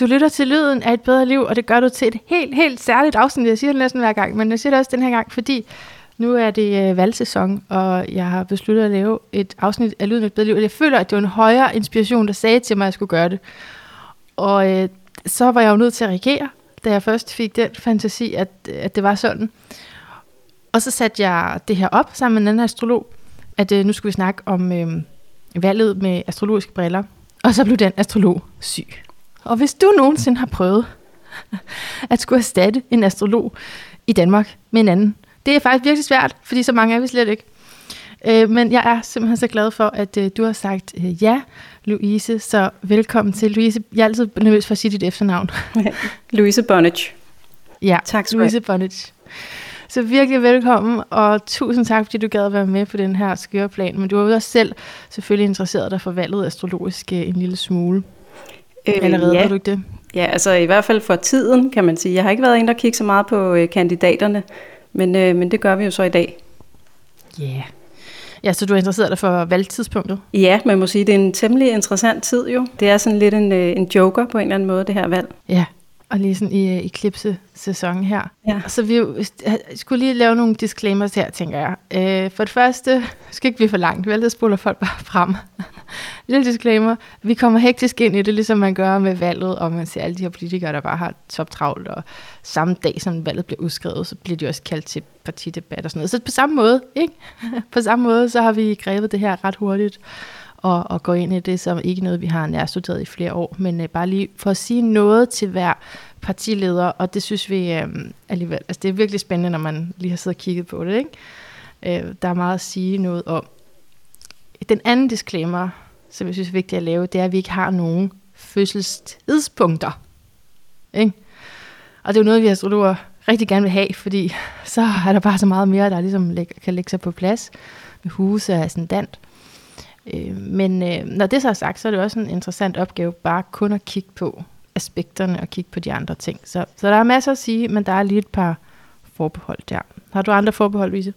Du lytter til lyden af et bedre liv, og det gør du til et helt, helt særligt afsnit. Jeg siger det næsten hver gang, men jeg siger det også den her gang, fordi nu er det øh, valgsæson, og jeg har besluttet at lave et afsnit af lyden af et bedre liv. Og jeg føler, at det var en højere inspiration, der sagde til mig, at jeg skulle gøre det. Og øh, så var jeg jo nødt til at reagere, da jeg først fik den fantasi, at, at det var sådan. Og så satte jeg det her op sammen med en anden astrolog, at øh, nu skulle vi snakke om øh, valget med astrologiske briller. Og så blev den astrolog syg. Og hvis du nogensinde har prøvet at skulle erstatte en astrolog i Danmark med en anden, det er faktisk virkelig svært, fordi så mange er vi slet ikke. Øh, men jeg er simpelthen så glad for, at øh, du har sagt øh, ja, Louise. Så velkommen til, Louise. Jeg er altid nervøs for at sige dit efternavn. Louise Bonnage. Ja, Tak skal Louise Bonnage. Så virkelig velkommen, og tusind tak, fordi du gad at være med på den her skøre plan. Men du har jo også selv selvfølgelig interesseret dig for valget astrologisk øh, en lille smule. Øh, Allerede, ja. har du ikke det? ja, altså i hvert fald for tiden, kan man sige. Jeg har ikke været en, der kigger så meget på øh, kandidaterne, men, øh, men det gør vi jo så i dag. Ja. Yeah. Ja, så du er interesseret dig for valgtidspunktet? Ja, man må sige, det er en temmelig interessant tid jo. Det er sådan lidt en, øh, en joker på en eller anden måde, det her valg. Ja, og lige sådan i øh, eclipse-sæson her. Ja. Så vi jeg skulle lige lave nogle disclaimers her, tænker jeg. Øh, for det første, skal ikke vi for langt, vel? Der spoler folk bare frem. Lille disclaimer. Vi kommer hektisk ind i det, ligesom man gør med valget, og man ser alle de her politikere, der bare har toptravlt, og samme dag, som valget bliver udskrevet, så bliver de også kaldt til partidebat og sådan noget. Så på samme måde, ikke? på samme måde, så har vi grebet det her ret hurtigt, og, og gå ind i det som ikke noget, vi har nærstuderet i flere år, men øh, bare lige for at sige noget til hver partileder, og det synes vi øh, alligevel, altså det er virkelig spændende, når man lige har siddet og kigget på det, ikke? Øh, der er meget at sige noget om. Den anden disclaimer, som jeg synes er vigtigt at lave, det er, at vi ikke har nogen fødselstidspunkter. Ikke? Og det er jo noget, vi astrologer rigtig gerne vil have, fordi så er der bare så meget mere, der ligesom læg- kan lægge sig på plads med huse og ascendant. Øh, men øh, når det så er sagt, så er det også en interessant opgave bare kun at kigge på aspekterne og kigge på de andre ting. Så, så der er masser at sige, men der er lige et par forbehold der. Har du andre forbehold, Louise?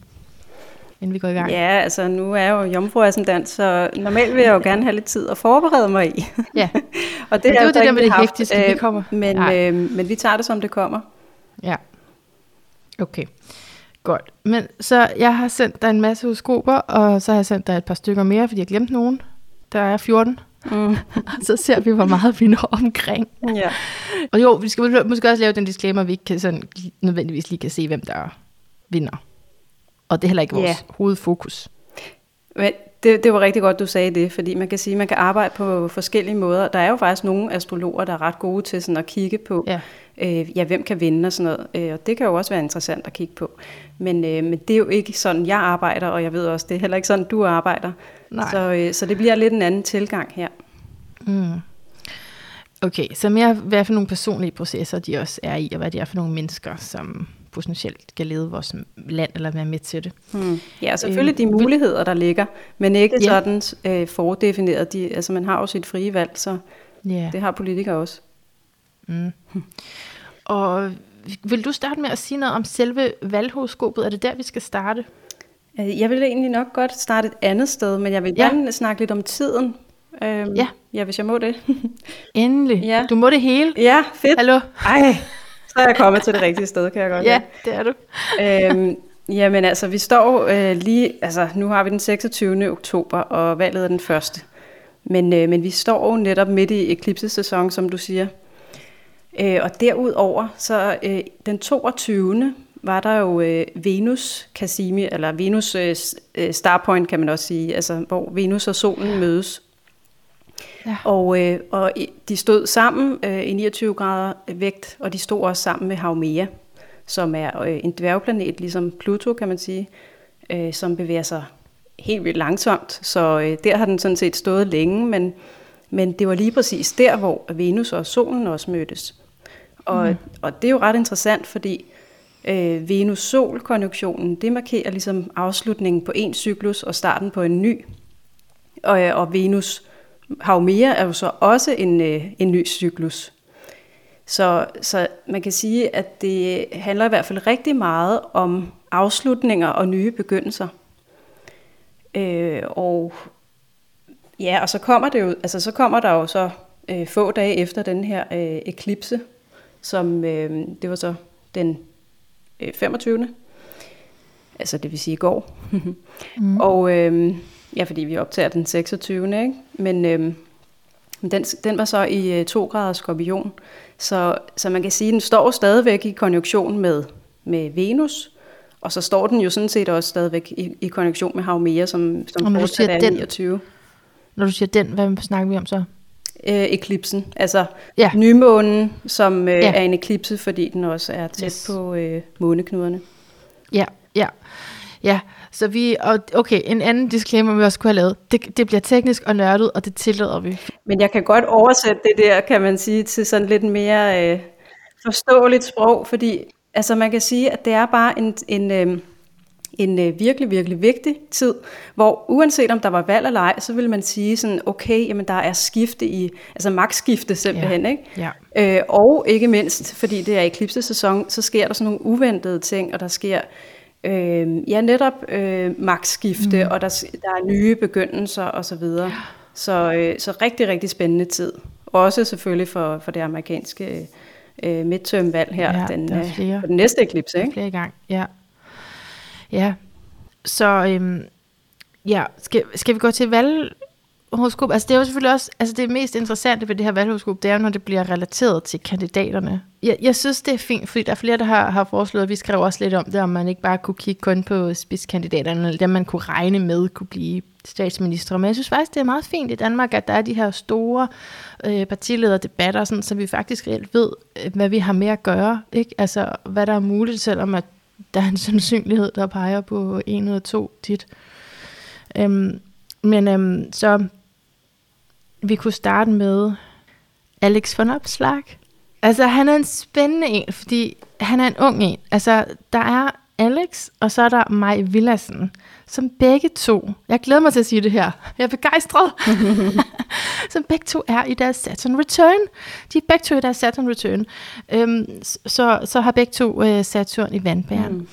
Inden vi går i gang? Ja, altså nu er jeg jo jomfruascendant, så normalt vil jeg jo gerne have lidt tid at forberede mig i. Ja. og det er har jo jeg det der med det hektiske, vi øh, kommer- Men, Nej. øh, men vi tager det, som det kommer. Ja. Okay. Godt. Men så jeg har sendt dig en masse horoskoper, og så har jeg sendt dig et par stykker mere, fordi jeg glemte nogen. Der er 14. Mm. så ser vi, hvor meget vi når omkring. Ja. Og jo, vi skal måske også lave den disclaimer, at vi ikke kan sådan, nødvendigvis lige kan se, hvem der vinder. Og det er heller ikke vores Ja. hovedfokus. Men det, det var rigtig godt, du sagde det, fordi man kan sige, at man kan arbejde på forskellige måder. Der er jo faktisk nogle astrologer, der er ret gode til sådan at kigge på, Ja. øh, ja, hvem kan vinde og sådan noget. Øh, og det kan jo også være interessant at kigge på. Men, øh, men det er jo ikke sådan, jeg arbejder, og jeg ved også, det er heller ikke sådan, du arbejder. Nej. Så, øh, så det bliver lidt en anden tilgang her. Mm. Okay, så mere hvad for nogle personlige processer de også er i, og hvad det er for nogle mennesker, som potentielt skal lede vores land, eller være med til det. Hmm. Ja, og selvfølgelig de Øh, vil- muligheder, der ligger, men ikke Ja. sådan øh, fordefineret. De, altså man har jo sit frie valg, så Ja. det har politikere også. Mm. Og vil du starte med at sige noget om selve valghoroskopet? Er det der, vi skal starte? Øh, Jeg vil egentlig nok godt starte et andet sted, men jeg vil Ja. gerne snakke lidt om tiden. Øhm, Ja. ja, hvis jeg må det. Endelig. Ja. Du må det hele. ja, fedt. Hallo? Ej, så er jeg kommet til det rigtige sted, kan jeg godt Ja, det er du. øhm, Jamen altså, vi står øh, lige, altså nu har vi den 26. oktober, og valget er den første. Men, øh, men vi står jo netop midt i eklipsesæson, som du siger. Øh, og derudover, så øh, den 22. var der jo øh, Venus Cassimi, eller Venus øh, øh, Starpoint kan man også sige, altså hvor Venus og solen mødes. Ja. Og, øh, og de stod sammen øh, i 29 grader vægt, og de stod også sammen med Haumea, som er øh, en dværgplanet, ligesom Pluto kan man sige, øh, som bevæger sig helt vildt langsomt. Så øh, der har den sådan set stået længe, men, men det var lige præcis der, hvor Venus og solen også mødtes. Og, mm. og det er jo ret interessant, fordi øh, Venus-Sol-konjunktionen, det markerer ligesom afslutningen på en cyklus og starten på en ny. Og, øh, og Venus Haumea er jo så også en, øh, en ny cyklus. Så, så man kan sige, at det handler i hvert fald rigtig meget om afslutninger og nye begyndelser. Øh, og ja, og så kommer det jo, altså så kommer der jo så øh, få dage efter den her øh, eklipse, som øh, det var så den øh, 25. Altså det vil sige i går. mm. Og øh, ja, fordi vi optager den 26. Ikke? Men øh, den, den var så i øh, 2 grader skorpion. Så, så man kan sige, at den står stadigvæk i konjunktion med, med Venus, og så står den jo sådan set også stadigvæk i, i konjunktion med Haumea, som, som fortsat er den, 29. Når du siger den, hvad snakker vi om så? Øh, eklipsen, altså ja. nymånen, som øh, ja. er en eklipse, fordi den også er tæt yes. på øh, måneknuderne. Ja, ja. Ja, så vi, og okay, en anden disclaimer, vi også kunne have lavet, det, det bliver teknisk og nørdet, og det tillader vi. Men jeg kan godt oversætte det der, kan man sige, til sådan lidt mere øh, forståeligt sprog, fordi altså man kan sige, at det er bare en, en, øh, en øh, virkelig, virkelig vigtig tid, hvor uanset om der var valg eller ej, så vil man sige sådan, okay, jamen der er skifte i, altså magtskifte simpelthen, ja. ikke? Ja. Øh, og ikke mindst, fordi det er eklipsesæson, så sker der sådan nogle uventede ting, og der sker øh, ja, netop øh, magtskifte, mm. og der, der er nye begyndelser osv. Så, så, øh, så rigtig, rigtig spændende tid. Også selvfølgelig for, for det amerikanske øh, midtermvalg her, ja, den, øh, den næste eklipse. Ikke? Flere gang, ja. Ja, så øhm, ja, skal, skal vi gå til valghoroskop? Altså det er jo selvfølgelig også, altså det mest interessante ved det her valghoroskop, det er når det bliver relateret til kandidaterne. Jeg, jeg synes, det er fint, fordi der er flere, der har, har foreslået, at vi skrev også lidt om det, om man ikke bare kunne kigge kun på spidskandidaterne, eller dem man kunne regne med kunne blive statsminister. Men jeg synes faktisk, det er meget fint i Danmark, at der er de her store øh, partilederdebatter, sådan, så vi faktisk reelt ved, øh, hvad vi har med at gøre. Ikke? Altså, hvad der er muligt, selvom at der er en sandsynlighed, der peger på en eller to dit. Øhm, men øhm, så vi kunne starte med Alex von Opslag. Altså, han er en spændende en, fordi han er en ung en. Altså, der er Alex, og så er der Maj Villassen, som begge to, jeg glæder mig til at sige det her, jeg er begejstret, som begge to er i deres Saturn Return. De er begge to i deres Saturn Return. Øhm, så, så har begge to øh, Saturn i vandbæren. Mm.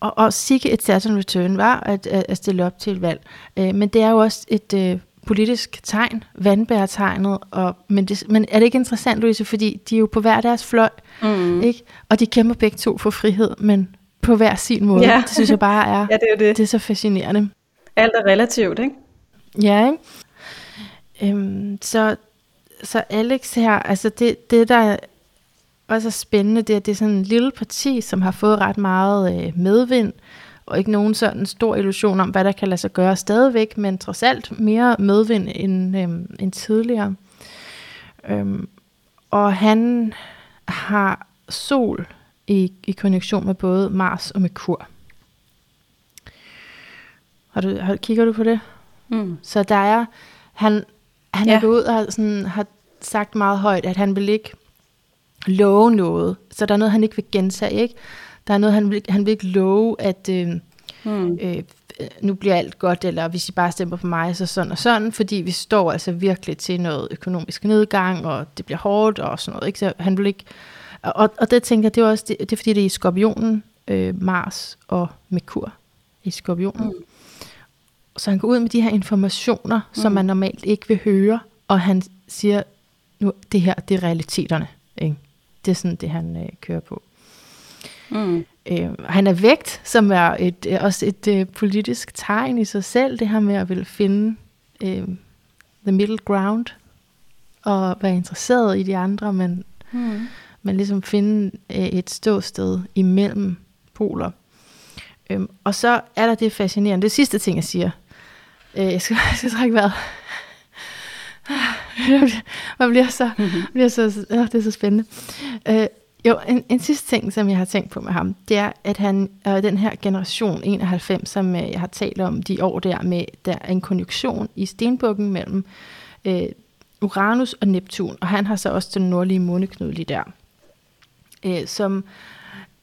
Og, og sikke et Saturn Return var at, at, stille op til et valg. Øh, men det er jo også et øh, politisk tegn, vandbærtegnet. Og, men, det, men er det ikke interessant, Louise, fordi de er jo på hver deres fløj, mm. ikke? og de kæmper begge to for frihed, men på hver sin måde. Ja. Det synes jeg bare er, ja, det, er det. det er så fascinerende. Alt er relativt, ikke? Ja, ikke? Øhm, så, så Alex her, altså det, det der også er spændende, det er, at det er sådan en lille parti, som har fået ret meget øh, medvind, og ikke nogen sådan stor illusion om, hvad der kan lade sig gøre stadigvæk, men trods alt mere medvind end, øhm, end tidligere. Øhm, og han har sol i, i konjunktion med både Mars og Merkur. Har du, har, kigger du på det? Mm. Så der er, han, han ja. er gået ud og sådan, har sagt meget højt, at han vil ikke love noget. Så der er noget, han ikke vil gentage, ikke? Der er noget, han vil, han vil ikke love, at øh, mm. øh, nu bliver alt godt, eller hvis I bare stemmer på mig, så sådan og sådan, fordi vi står altså virkelig til noget økonomisk nedgang, og det bliver hårdt og sådan noget. Ikke? Så han vil ikke og, og det tænker jeg, det er også det, det er fordi, det er i skorpionen, øh, Mars og Merkur i skorpionen. Mm. Så han går ud med de her informationer, mm. som man normalt ikke vil høre, og han siger, nu det her, det er realiteterne. Ikke? Det er sådan det, han øh, kører på. Mm. Øh, han er vægt, som er et, øh, også et øh, politisk tegn i sig selv, det her med at ville finde øh, the middle ground, og være interesseret i de andre, men mm men ligesom finde øh, et ståsted imellem poler. Øhm, og så er der det fascinerende, det sidste ting, jeg siger. Øh, jeg, skal, jeg skal trække vejret. Man bliver så, bliver så, øh, det er så spændende. Øh, jo, en, en sidste ting, som jeg har tænkt på med ham, det er, at han øh, den her generation 91, som øh, jeg har talt om de år der med, der er en konjunktion i stenbukken mellem øh, Uranus og Neptun, og han har så også den nordlige måneknude lige der øh, som,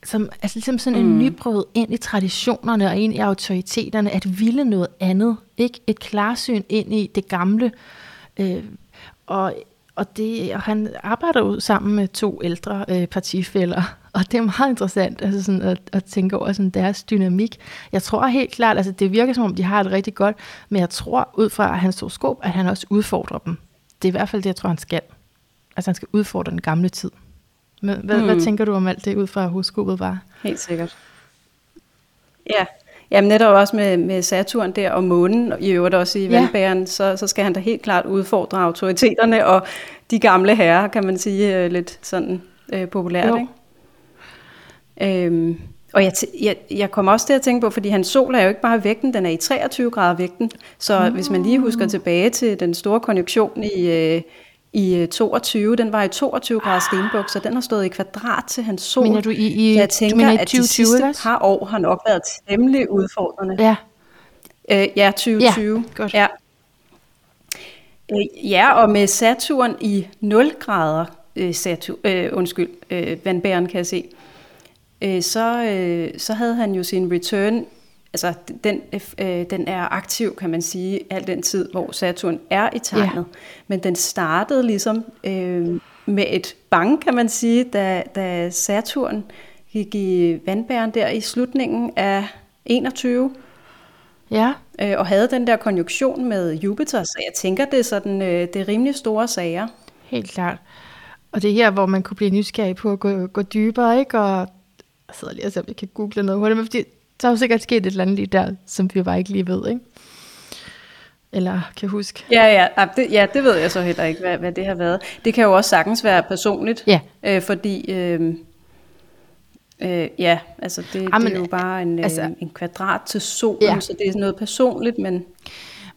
som altså ligesom sådan mm. en nybrød ind i traditionerne og ind i autoriteterne, at ville noget andet. Ikke et klarsyn ind i det gamle. Øh, og, og, det, og han arbejder ud sammen med to ældre øh, partifælder, og det er meget interessant altså sådan at, at tænke over sådan deres dynamik. Jeg tror helt klart, altså det virker som om, de har det rigtig godt, men jeg tror ud fra hans horoskop, at han også udfordrer dem. Det er i hvert fald det, jeg tror, han skal. altså han skal udfordre den gamle tid. Hvad, mm. hvad tænker du om alt det ud fra horoskopet bare? Helt sikkert. Ja, Jamen netop også med, med Saturn der og månen, og i øvrigt også i ja. vandbæren, så, så skal han da helt klart udfordre autoriteterne og de gamle herrer, kan man sige, øh, lidt sådan øh, populært. Jo. Ikke? Øhm, og jeg, jeg, jeg kommer også til at tænke på, fordi hans sol er jo ikke bare vægten, den er i 23 grader vægten. Så mm. hvis man lige husker tilbage til den store konjunktion i, øh, i 22, den var i 22 grader stenbuk, så den har stået i kvadrat til hans sol. Mener du i, i, jeg tænker, du mener i 2020, at de sidste eller? par år har nok været temmelig udfordrende. Ja. Øh, ja, 2020. Ja, godt. Ja. Øh, ja, og med Saturn i 0 grader, øh, Saturn, øh, undskyld, øh, vandbæren kan jeg se, øh, så, øh, så havde han jo sin return, altså den, øh, den er aktiv, kan man sige, al den tid, hvor Saturn er i tegnet. Ja. Men den startede ligesom øh, med et bang, kan man sige, da, da Saturn gik i vandbæren der i slutningen af 21. Ja. Øh, og havde den der konjunktion med Jupiter, så jeg tænker, det er sådan, øh, det er rimelig store sager. Helt klart. Og det er her, hvor man kunne blive nysgerrig på at gå, gå dybere, ikke? Og jeg sidder lige og ser, om jeg kan google noget hurtigt, men fordi der er jo sikkert sket et eller andet lige der, som vi bare ikke lige ved, ikke? Eller kan huske. Ja, ja, det, ja, det ved jeg så heller ikke, hvad, hvad det har været. Det kan jo også sagtens være personligt, ja. øh, fordi... Øh, Øh, ja, altså det, Jamen, det er jo bare en, altså, øh, en kvadrat til solen, ja. så det er noget personligt, men...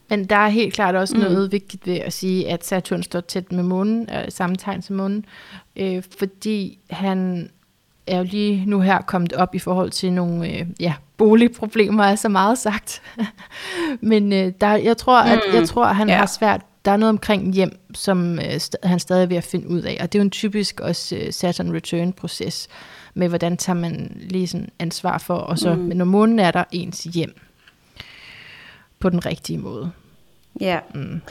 Men der er helt klart også mm. noget vigtigt ved at sige, at Saturn står tæt med månen, øh, samme tegn som månen, øh, fordi han er jo lige nu her kommet op i forhold til nogle øh, ja, boligproblemer, er så meget sagt. Men øh, der, jeg tror, at jeg mm. tror, at han ja. har svært. Der er noget omkring hjem, som øh, st- han stadig er ved at finde ud af, og det er jo en typisk også øh, Saturn return proces med hvordan tager man lige sådan ansvar for, og så, mm. men når månen er der ens hjem på den rigtige måde. Ja. Mm.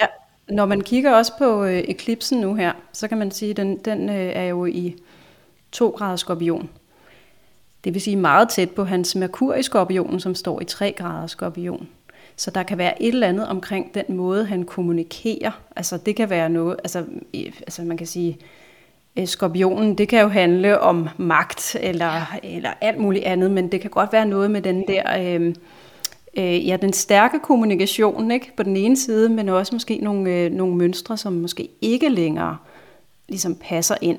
ja. Når man kigger også på øh, eklipsen nu her, så kan man sige, at den, den øh, er jo i 2 grader skorpion. Det vil sige meget tæt på hans Merkur i skorpionen, som står i 3 grader skorpion. Så der kan være et eller andet omkring den måde, han kommunikerer. Altså det kan være noget, altså, altså man kan sige, Øh, skorpionen, det kan jo handle om magt eller, eller alt muligt andet, men det kan godt være noget med den der, øh, øh, ja, den stærke kommunikation ikke, på den ene side, men også måske nogle, øh, nogle mønstre, som måske ikke længere ligesom passer ind,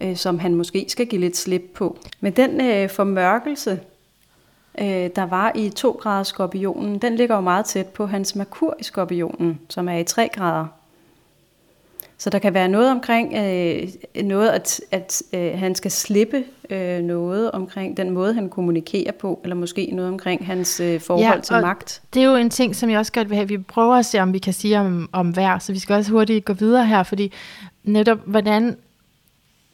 øh, som han måske skal give lidt slip på. Men den øh, formørkelse, øh, der var i 2 grader skorpionen, den ligger jo meget tæt på hans Merkur i skorpionen, som er i 3 grader så der kan være noget omkring øh, noget, at, at øh, han skal slippe øh, noget omkring den måde, han kommunikerer på, eller måske noget omkring hans øh, forhold ja, til magt. Det er jo en ting, som jeg også godt vil have. Vi prøver at se, om vi kan sige om, om hver, så vi skal også hurtigt gå videre her, fordi netop, hvordan,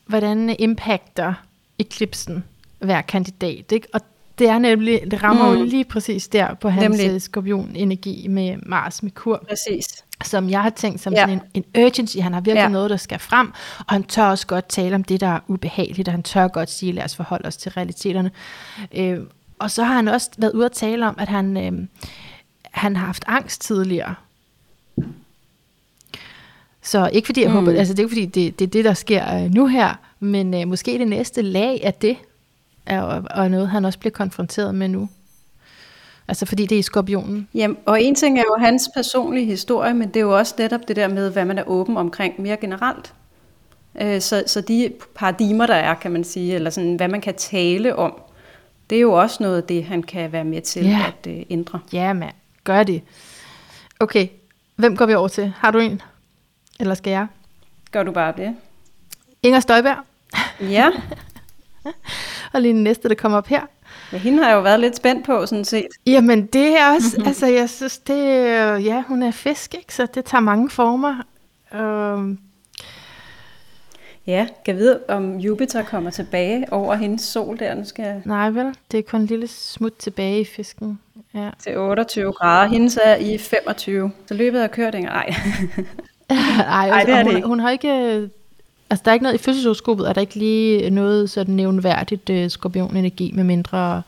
hvordan impacter eklipsen hver kandidat, ikke? Og det er nemlig, det rammer mm. jo lige præcis der på hans nemlig. Øh, skorpion-energi med Mars med kur. Præcis som jeg har tænkt som ja. sådan en, en urgency. Han har virkelig ja. noget, der skal frem, og han tør også godt tale om det, der er ubehageligt, og han tør godt sige, lad os forholde os til realiteterne. Øh, og så har han også været ude at tale om, at han, øh, han har haft angst tidligere. Så ikke fordi jeg mm. håber, altså det er ikke fordi det, det er det, der sker øh, nu her, men øh, måske det næste lag af det, er, og noget, han også bliver konfronteret med nu. Altså fordi det er i skorpionen. Jamen, og en ting er jo hans personlige historie, men det er jo også netop det der med, hvad man er åben omkring mere generelt. Øh, så, så de paradigmer, der er, kan man sige, eller sådan, hvad man kan tale om, det er jo også noget af det, han kan være med til ja. at uh, ændre. Ja, mand. Gør det. Okay, hvem går vi over til? Har du en? Eller skal jeg? Gør du bare det. Inger Støjberg. Ja. og lige den næste, der kommer op her. Ja, hende har jeg jo været lidt spændt på, sådan set. Jamen, det er også, mm-hmm. altså, jeg synes, det, ja, hun er fisk, ikke? Så det tager mange former. Um, Ja, kan vide, om Jupiter kommer tilbage over hendes sol der. Nu skal jeg... Nej vel, det er kun en lille smut tilbage i fisken. Ja. Til 28 grader. Hendes er i 25. Så løbet er kørt, ikke? Ej. Ej, Ej, det er hun, det ikke. Hun har ikke Altså, der er ikke noget i fødselshoroskopet, er der ikke lige noget sådan nævnværdigt øh, skorpionenergi, med mindre,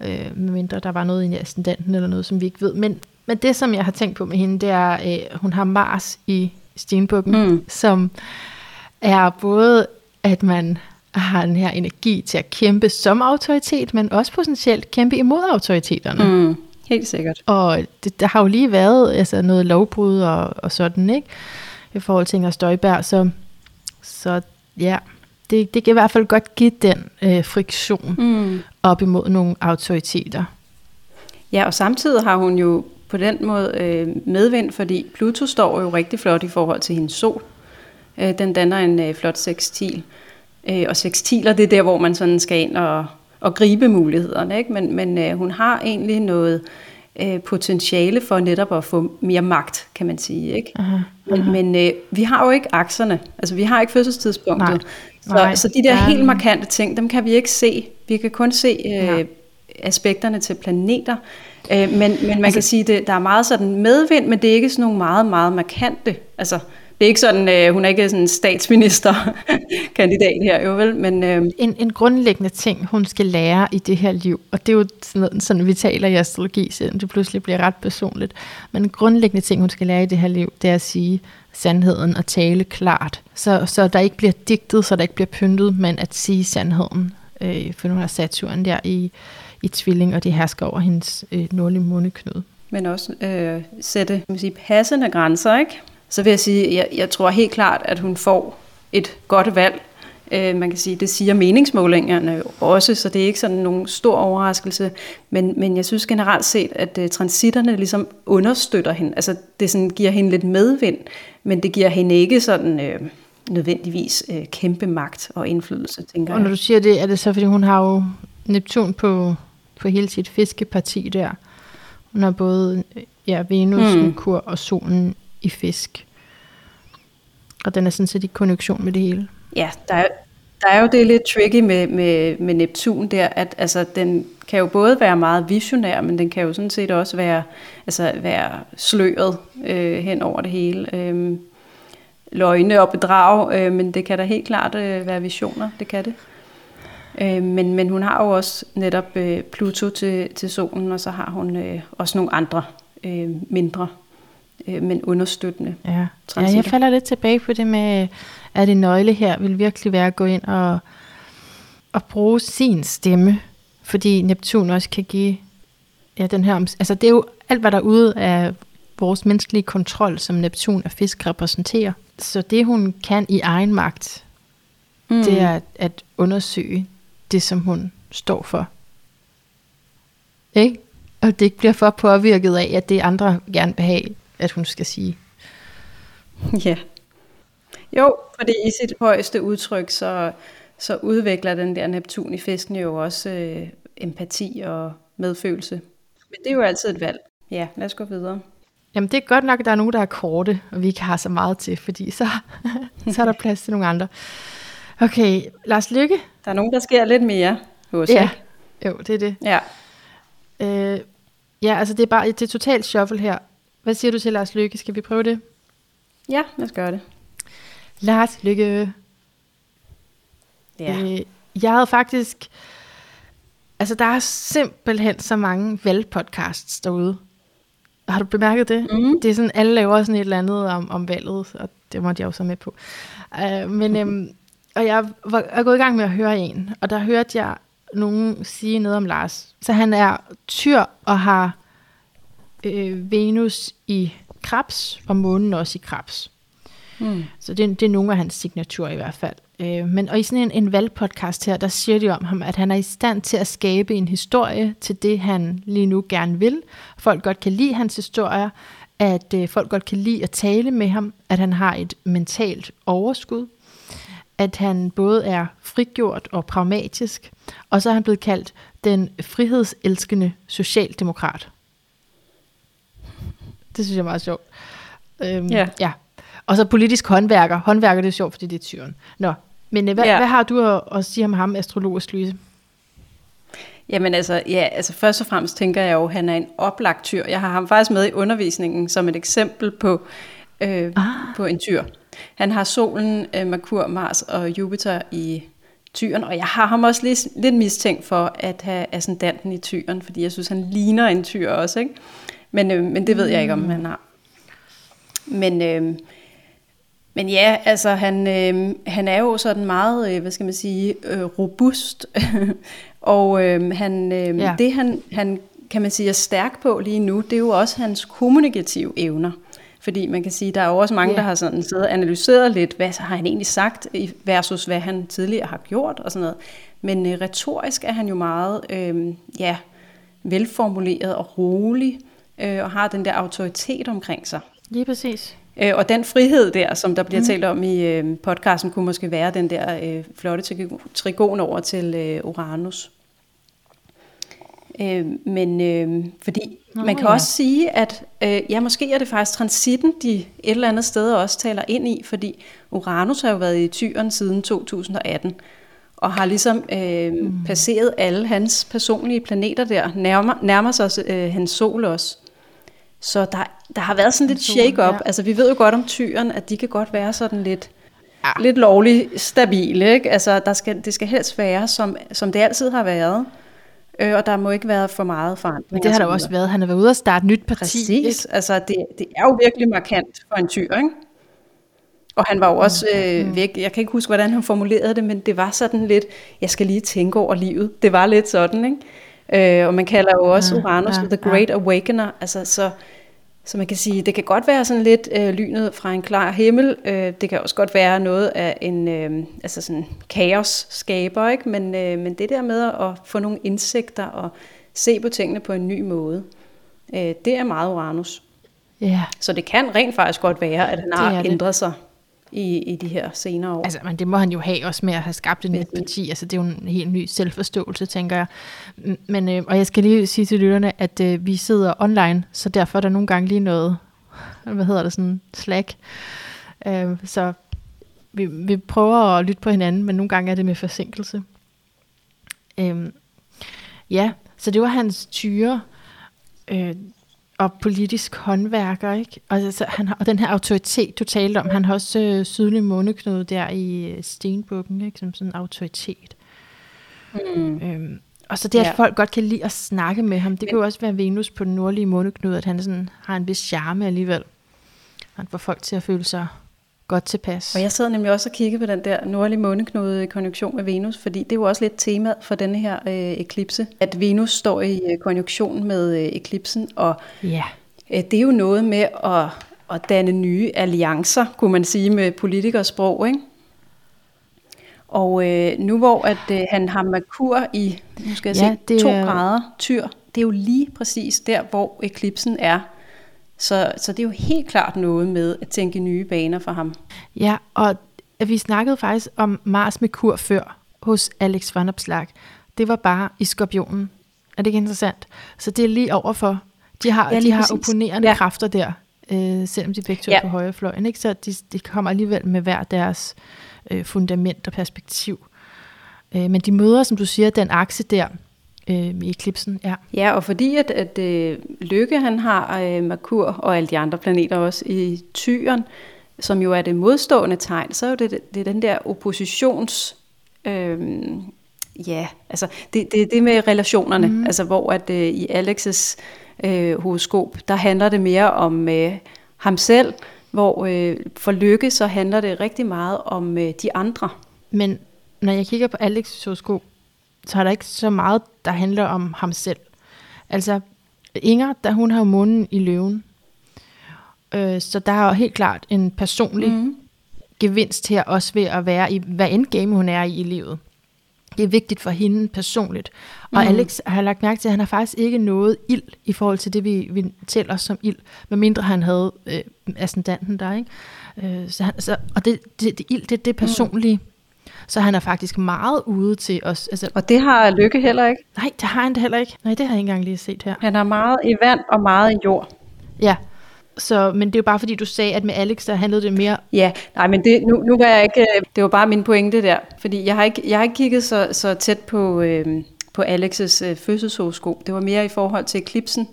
øh, med mindre der var noget i ascendanten eller noget, som vi ikke ved. Men, men det, som jeg har tænkt på med hende, det er, øh, hun har Mars i stenbukken, mm. som er både, at man har den her energi til at kæmpe som autoritet, men også potentielt kæmpe imod autoriteterne. Mm. Helt sikkert. Og det, der har jo lige været altså noget lovbrud og, og sådan, ikke? I forhold til Inger Støjberg, så, så ja, det, det kan i hvert fald godt give den øh, friktion mm. op imod nogle autoriteter. Ja, og samtidig har hun jo på den måde øh, medvind, fordi Pluto står jo rigtig flot i forhold til hendes sol. Øh, den danner en øh, flot sextil. Øh, og sextiler, det er der, hvor man sådan skal ind og, og gribe mulighederne. Ikke? Men, men øh, hun har egentlig noget øh, potentiale for netop at få mere magt, kan man sige. Ikke? Aha, aha. Men, men øh, vi har jo ikke akserne. Altså, vi har ikke fødselstidspunktet. Nej, så, nej, så de der helt markante ting, dem kan vi ikke se. Vi kan kun se øh, aspekterne til planeter. Øh, men, men man altså, kan sige, at der er meget sådan medvind, men det er ikke sådan nogle meget, meget markante. Altså, det er ikke sådan, øh, hun er ikke sådan statsministerkandidat her, jo vel? Men, øh, en, en grundlæggende ting, hun skal lære i det her liv, og det er jo sådan, sådan vi taler i astrologi, selvom det pludselig bliver ret personligt, men en grundlæggende ting, hun skal lære i det her liv, det er at sige sandheden og tale klart, så, så der ikke bliver digtet, så der ikke bliver pyntet, men at sige sandheden. Øh, for nu har Saturn der i, i tvilling, og det hersker over hendes øh, nordlige måneknude. Men også øh, sætte man sige, passende grænser, ikke? Så vil jeg sige, jeg, jeg tror helt klart, at hun får et godt valg. Øh, man kan sige, det siger meningsmålingerne jo også, så det er ikke sådan nogen stor overraskelse. Men, men jeg synes generelt set, at uh, transitterne ligesom understøtter hende. Altså det sådan, giver hende lidt medvind, men det giver hende ikke sådan... Øh, nødvendigvis øh, kæmpe magt og indflydelse, tænker jeg. Og når du siger det, er det så, fordi hun har jo Neptun på, på hele sit fiskeparti der. Hun har både ja, Venus, mm. Merkur og solen i fisk. Og den er sådan set i konjunktion med det hele. Ja, der er, der er jo det lidt tricky med, med, med Neptun der, at altså, den kan jo både være meget visionær, men den kan jo sådan set også være, altså, være sløret øh, hen over det hele. Øh, løgne og bedrag, øh, men det kan da helt klart øh, være visioner, det kan det. Øh, men, men hun har jo også netop øh, Pluto til, til solen, og så har hun øh, også nogle andre øh, mindre, øh, men understøttende ja. ja, jeg falder lidt tilbage på det med, at det nøgle her vil virkelig være at gå ind og, og bruge sin stemme, fordi Neptun også kan give ja, den her, altså det er jo alt, hvad der er ude af vores menneskelige kontrol, som Neptun og fisk repræsenterer. Så det hun kan i egen magt, mm. det er at undersøge det, som hun står for. Ikke? Og det ikke bliver for påvirket af, at det andre gerne vil have, at hun skal sige. Ja. Jo, fordi i sit højeste udtryk, så, så udvikler den der Neptun i fisken jo også øh, empati og medfølelse. Men det er jo altid et valg. Ja, lad os gå videre. Jamen det er godt nok, at der er nogen, der er korte, og vi ikke har så meget til, fordi så, så er der plads til nogle andre. Okay, Lars Lykke. Der er nogen, der sker lidt mere hos Ja, jo, det er det. Ja. Øh, ja, altså det er bare det er totalt shuffle her. Hvad siger du til Lars Lykke? Skal vi prøve det? Ja, lad os gøre det. Lars Lykke. Ja. Øh, jeg havde faktisk... Altså, der er simpelthen så mange valgpodcasts derude. Har du bemærket det? Mm. Det er sådan, alle laver sådan et eller andet om, om valget, og det måtte jeg jo så med på. Uh, men, um, og jeg var jeg gået i gang med at høre en, og der hørte jeg nogen sige noget om Lars. Så han er tyr og har øh, Venus i krebs, og månen også i krebs. Mm. Så det, det er nogle af hans signaturer i hvert fald. Øh, men og i sådan en, en valgpodcast her, der siger de om ham, at han er i stand til at skabe en historie til det, han lige nu gerne vil. Folk godt kan lide hans historier, at øh, folk godt kan lide at tale med ham, at han har et mentalt overskud, at han både er frigjort og pragmatisk, og så er han blevet kaldt den frihedselskende socialdemokrat. Det synes jeg er meget sjovt. Øhm, ja. ja. Og så politisk håndværker. Håndværker, det er sjovt, fordi det er tyren. Nå, men øh, hvad, ja. hvad har du at, at sige om ham, astrologisk Louise? Jamen altså, ja, altså først og fremmest tænker jeg jo, at han er en oplagt tyr. Jeg har ham faktisk med i undervisningen som et eksempel på, øh, ah. på en tyr. Han har solen, øh, Merkur, Mars og Jupiter i tyren, og jeg har ham også lidt, lidt mistænkt for at have ascendanten i tyren, fordi jeg synes, han ligner en tyr også, ikke? Men, øh, men det ved jeg ikke, om han har. Men øh, Men ja, altså han, øh, han er jo sådan meget, øh, hvad skal man sige, øh, robust. og øh, han, øh, ja. det han, han, kan man sige, er stærk på lige nu, det er jo også hans kommunikative evner. Fordi man kan sige, der er jo også mange, yeah. der har sådan siddet og analyseret lidt, hvad har han egentlig sagt, versus hvad han tidligere har gjort og sådan noget. Men øh, retorisk er han jo meget øh, ja, velformuleret og rolig, øh, og har den der autoritet omkring sig. Lige præcis. Øh, og den frihed der, som der bliver mm. talt om i øh, podcasten, kunne måske være den der øh, flotte trigon over til øh, Uranus. Øh, men øh, fordi Nå, man kan ja. også sige, at øh, ja, måske er det faktisk transitten, de et eller andet sted også taler ind i, fordi Uranus har jo været i tyren siden 2018, og har ligesom øh, mm. passeret alle hans personlige planeter der, nærmer, nærmer sig øh, hans sol også. Så der, der har været sådan lidt shake-up. Ja. Altså vi ved jo godt om tyren, at de kan godt være sådan lidt, ja. lidt lovligt stabile. Ikke? Altså der skal, det skal helst være, som, som det altid har været. Øh, og der må ikke være for meget forandring. Men det har der også været. Han har været ude at starte nyt parti. Præcis. Ikke? Altså det, det er jo virkelig markant for en tyr, ikke? Og han var jo også øh, mm. væk. Jeg kan ikke huske, hvordan han formulerede det, men det var sådan lidt, jeg skal lige tænke over livet. Det var lidt sådan, ikke? Øh, og man kalder jo også ja, Uranus ja, The Great ja. Awakener. Altså, så, så man kan sige, det kan godt være sådan lidt øh, lynet fra en klar himmel. Øh, det kan også godt være noget af en øh, altså sådan kaos skaber, ikke? Men, øh, men det der med at få nogle indsigter og se på tingene på en ny måde, øh, det er meget Uranus. Ja. Så det kan rent faktisk godt være, at han har ændret sig i, i de her senere år. Altså, men det må han jo have også med at have skabt et nyt parti. Altså, det er jo en helt ny selvforståelse, tænker jeg. Men, øh, og jeg skal lige sige til lytterne, at øh, vi sidder online, så derfor er der nogle gange lige noget, hvad hedder det, sådan slack. Øh, så vi, vi prøver at lytte på hinanden, men nogle gange er det med forsinkelse. Øh, ja, så det var hans tyre. Øh, og politisk håndværker, ikke? Og, altså, han har, og den her autoritet, du talte om, han har også øh, sydlig måneknude der i øh, stenbukken, ikke? Som sådan en autoritet. Mm. Øhm, og så det, at ja. folk godt kan lide at snakke med ham, det Men, kan jo også være Venus på den nordlige måneknude, at han sådan har en vis charme alligevel. Han får folk til at føle sig godt tilpas. Og jeg sidder nemlig også og kigger på den der nordlige måneknude konjunktion med Venus, fordi det er jo også lidt tema for denne her øh, eklipse, at Venus står i øh, konjunktion med øh, eklipsen, og ja. øh, det er jo noget med at, at danne nye alliancer, kunne man sige med politikersprog, ikke? Og øh, nu hvor at øh, han har Merkur i nu skal jeg ja, se, det 2 grader tyr, det er jo lige præcis der, hvor eklipsen er. Så, så det er jo helt klart noget med at tænke nye baner for ham. Ja, og vi snakkede faktisk om Mars med kur før hos Alex von Opslag. Det var bare i skorpionen. Er det ikke interessant? Så det er lige overfor. De har, ja, de har opponerende ja. kræfter der, øh, selvom de begge to ja. er på højre fløjen. Ikke? Så de, de kommer alligevel med hver deres øh, fundament og perspektiv. Øh, men de møder, som du siger, den akse der, øh, i eklipsen. Ja. ja, og fordi at, at øh, Lykke han har øh, Merkur og alle de andre planeter også i tyren, som jo er det modstående tegn, så er det, det er den der oppositions... Øh, ja, altså det, det, det med relationerne, mm. altså hvor at øh, i Alexes øh, horoskop, der handler det mere om øh, ham selv, hvor øh, for Lykke så handler det rigtig meget om øh, de andre. Men når jeg kigger på Alex' horoskop, så er der ikke så meget, der handler om ham selv. Altså, Inger, da hun har munden i løven, øh, så der er jo helt klart en personlig mm. gevinst her, også ved at være i, hvad end game hun er i i livet. Det er vigtigt for hende personligt. Og mm. Alex har lagt mærke til, at han har faktisk ikke noget ild i forhold til det, vi, vi tæller som ild, medmindre han havde øh, ascendanten der, ikke? Øh, så han, så, og det, det, det ild, det, det personlige. Mm. Så han er faktisk meget ude til os. Altså, og det har Lykke heller ikke? Nej, det har han heller ikke. Nej, det har jeg ikke engang lige set her. Han er meget i vand og meget i jord. Ja, så, men det er jo bare fordi, du sagde, at med Alex, der handlede det mere... Ja, nej, men det, nu, nu var jeg ikke... Øh, det var bare min pointe der. Fordi jeg har ikke, jeg har ikke kigget så, så tæt på, øh, på Alex's øh, fødselshoroskop. Det var mere i forhold til eklipsen,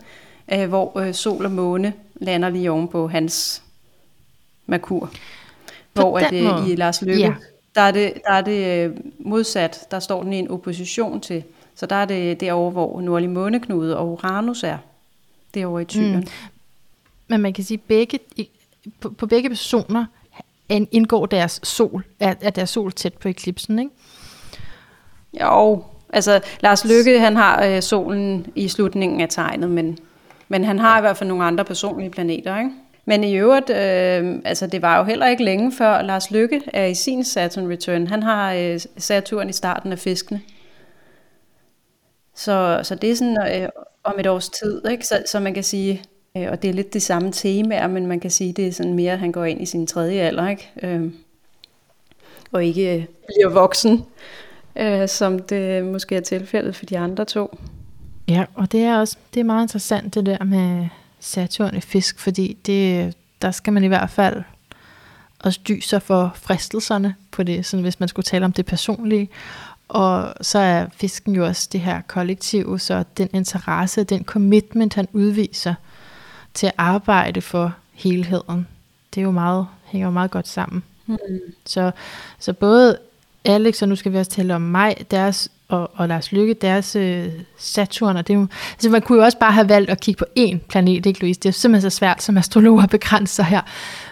øh, hvor øh, sol og måne lander lige oven på hans Merkur. På hvor at, øh, i Lars Løkke, ja der er det, der er det øh, modsat. Der står den i en opposition til. Så der er det derovre, hvor nordlig måneknude og Uranus er. Derovre i tyren. Mm. Men man kan sige, begge, på, på begge personer indgår deres sol, er, er deres sol tæt på eklipsen, ikke? Jo, altså Lars Lykke, han har øh, solen i slutningen af tegnet, men, men han har i hvert fald nogle andre personlige planeter, ikke? Men i øvrigt, øh, altså det var jo heller ikke længe før Lars Lykke er i sin Saturn Return. Han har øh, Saturn i starten af fiskene. Så, så det er sådan øh, om et års tid, ikke? Så, så man kan sige, øh, og det er lidt de samme temaer, men man kan sige, det er sådan mere, at han går ind i sin tredje alder, ikke? Øh, og ikke øh, bliver voksen, øh, som det måske er tilfældet for de andre to. Ja, og det er også det er meget interessant det der med Saturn i fisk, fordi det, der skal man i hvert fald også dyse for fristelserne på det, sådan hvis man skulle tale om det personlige. Og så er fisken jo også det her kollektiv, så den interesse, den commitment, han udviser til at arbejde for helheden, det er jo meget, hænger jo meget godt sammen. Mm. Så, så både Alex, og nu skal vi også tale om mig, deres og, og Lars Lykke, deres øh, Saturn, og det er jo, altså man kunne jo også bare have valgt at kigge på én planet, ikke Louise? Det er simpelthen så svært som astrologer at begrænse sig her.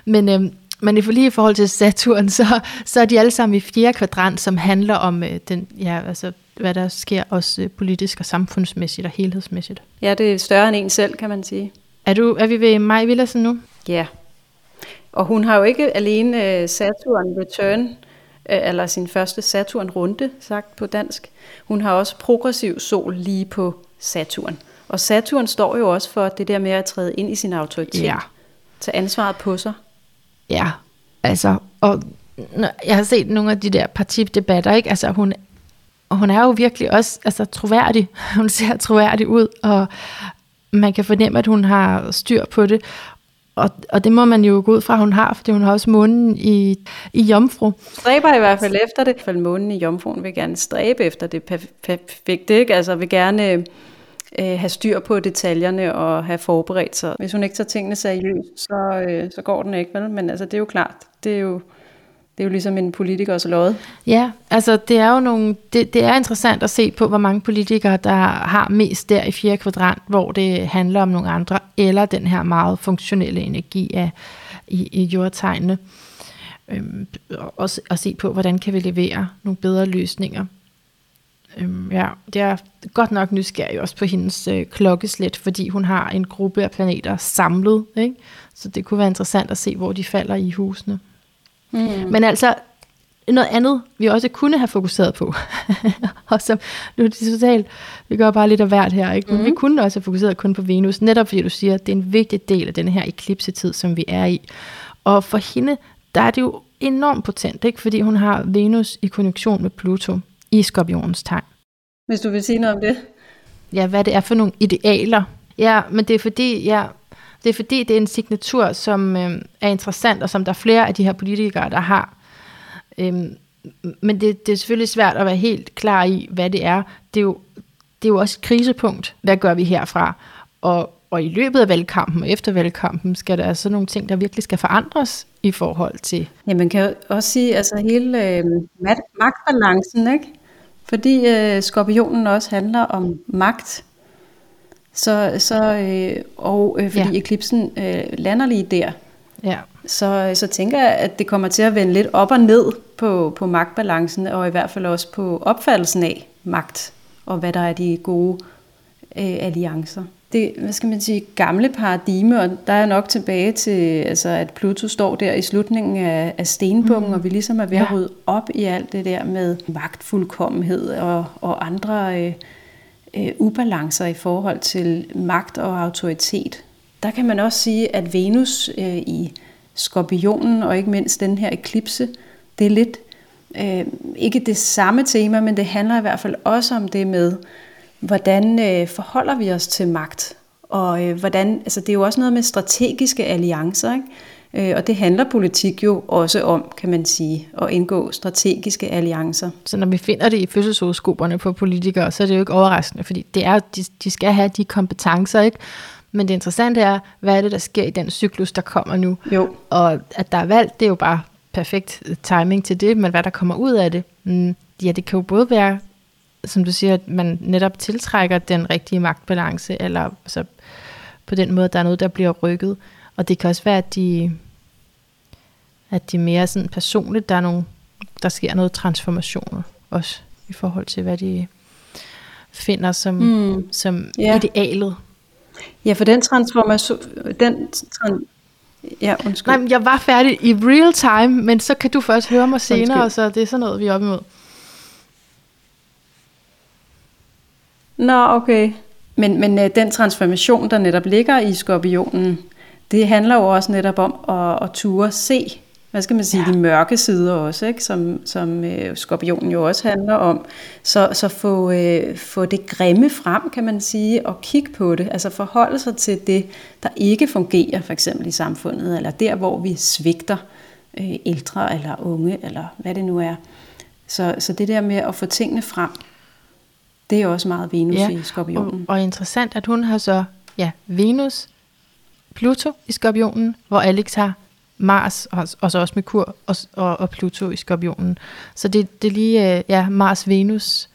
Men, øh, men lige i forhold til Saturn, så, så er de alle sammen i fjerde kvadrant, som handler om øh, den, ja, altså, hvad der sker også øh, politisk og samfundsmæssigt og helhedsmæssigt. Ja, det er større end en selv, kan man sige. Er, du, er vi ved Maj Villersen nu? Ja. Og hun har jo ikke alene øh, Saturn Return, eller sin første Saturn-runde, sagt på dansk. Hun har også progressiv sol lige på Saturn. Og Saturn står jo også for det der med at træde ind i sin autoritet. Ja. Tage ansvaret på sig. Ja, altså, og jeg har set nogle af de der partidebatter, ikke? Altså, hun, og hun er jo virkelig også altså, troværdig. Hun ser troværdig ud, og man kan fornemme, at hun har styr på det. Og, og det må man jo gå ud fra, hun har, fordi hun har også månen i, i jomfru. Stræber i hvert fald efter det. I hvert fald månen i jomfruen vil gerne stræbe efter det perfekte, ikke? Altså vil gerne øh, have styr på detaljerne og have forberedt sig. Hvis hun ikke tager tingene seriøst, så, øh, så går den ikke, vel? Men altså, det er jo klart, det er jo det er jo ligesom en politikers lod. Ja, altså det er jo nogle, det, det er interessant at se på, hvor mange politikere, der har mest der i fjerde kvadrant, hvor det handler om nogle andre, eller den her meget funktionelle energi af, i, i jordtegnene. Øhm, og, og se på, hvordan kan vi levere nogle bedre løsninger. Øhm, ja, det er godt nok nysgerrig også på hendes øh, klokkeslæt, fordi hun har en gruppe af planeter samlet, ikke? så det kunne være interessant at se, hvor de falder i husene. Mm. Men altså, noget andet, vi også kunne have fokuseret på, og som, nu er det totalt, vi gør bare lidt af hvert her, ikke? men mm. vi kunne også have fokuseret kun på Venus, netop fordi du siger, at det er en vigtig del af den her eklipsetid, som vi er i. Og for hende, der er det jo enormt potent, ikke? fordi hun har Venus i konjunktion med Pluto i skorpionens tegn. Hvis du vil sige noget om det? Ja, hvad det er for nogle idealer. Ja, men det er fordi, ja, det er fordi, det er en signatur, som øh, er interessant, og som der er flere af de her politikere, der har. Øhm, men det, det er selvfølgelig svært at være helt klar i, hvad det er. Det er jo, det er jo også et krisepunkt. Hvad gør vi herfra? Og, og i løbet af valgkampen og efter valgkampen, skal der altså nogle ting, der virkelig skal forandres i forhold til... Ja, man kan jo også sige, altså hele øh, magtbalancen, ikke? Fordi øh, skorpionen også handler om magt, så, så, øh, og øh, fordi ja. eklipsen øh, lander lige der, ja. så, så tænker jeg, at det kommer til at vende lidt op og ned på, på magtbalancen, og i hvert fald også på opfattelsen af magt, og hvad der er de gode øh, alliancer. Det, hvad skal man sige, gamle paradigme, og der er nok tilbage til, altså, at Pluto står der i slutningen af, af stenbukken, mm. og vi ligesom er ved at rydde op i alt det der med magtfuldkommenhed og, og andre... Øh, øh, ubalancer i forhold til magt og autoritet. Der kan man også sige, at Venus øh, i skorpionen, og ikke mindst den her eklipse, det er lidt øh, ikke det samme tema, men det handler i hvert fald også om det med, hvordan øh, forholder vi os til magt, og øh, hvordan, altså det er jo også noget med strategiske alliancer, ikke? Øh, og det handler politik jo også om, kan man sige, at indgå strategiske alliancer. Så når vi finder det i fødselshoroskoperne på politikere, så er det jo ikke overraskende, fordi det er, de, de skal have de kompetencer, ikke? Men det interessante er, hvad er det, der sker i den cyklus, der kommer nu? Jo. Og at der er valgt, det er jo bare perfekt timing til det, men hvad der kommer ud af det, mm, ja, det kan jo både være, som du siger, at man netop tiltrækker den rigtige magtbalance, eller altså, på den måde, der er noget, der bliver rykket. Og det kan også være, at de at er mere sådan personligt, der er nogle, der sker noget transformation også i forhold til, hvad de finder som, mm. som Ja. idealet. Ja, for den transformation, den, tran- ja, undskyld. Nej, men jeg var færdig i real time, men så kan du først høre mig senere, Undskyld. og så det er sådan noget, vi er op imod. Nå, okay. Men, men øh, den transformation, der netop ligger i skorpionen, det handler jo også netop om at, at ture se, hvad skal man sige, ja. de mørke sider også, ikke? som, som øh, skorpionen jo også handler om. Så, så få, øh, få det grimme frem, kan man sige, og kigge på det. Altså forholde sig til det, der ikke fungerer, for eksempel i samfundet, eller der, hvor vi svigter øh, ældre eller unge, eller hvad det nu er. Så, så det der med at få tingene frem, det er også meget Venus ja, i og, skorpionen. og interessant, at hun har så ja, Venus, Pluto i skorpionen, hvor Alex har Mars, og, og så også Merkur og, og, og Pluto i skorpionen. Så det, det er lige øh, ja, Mars-Venus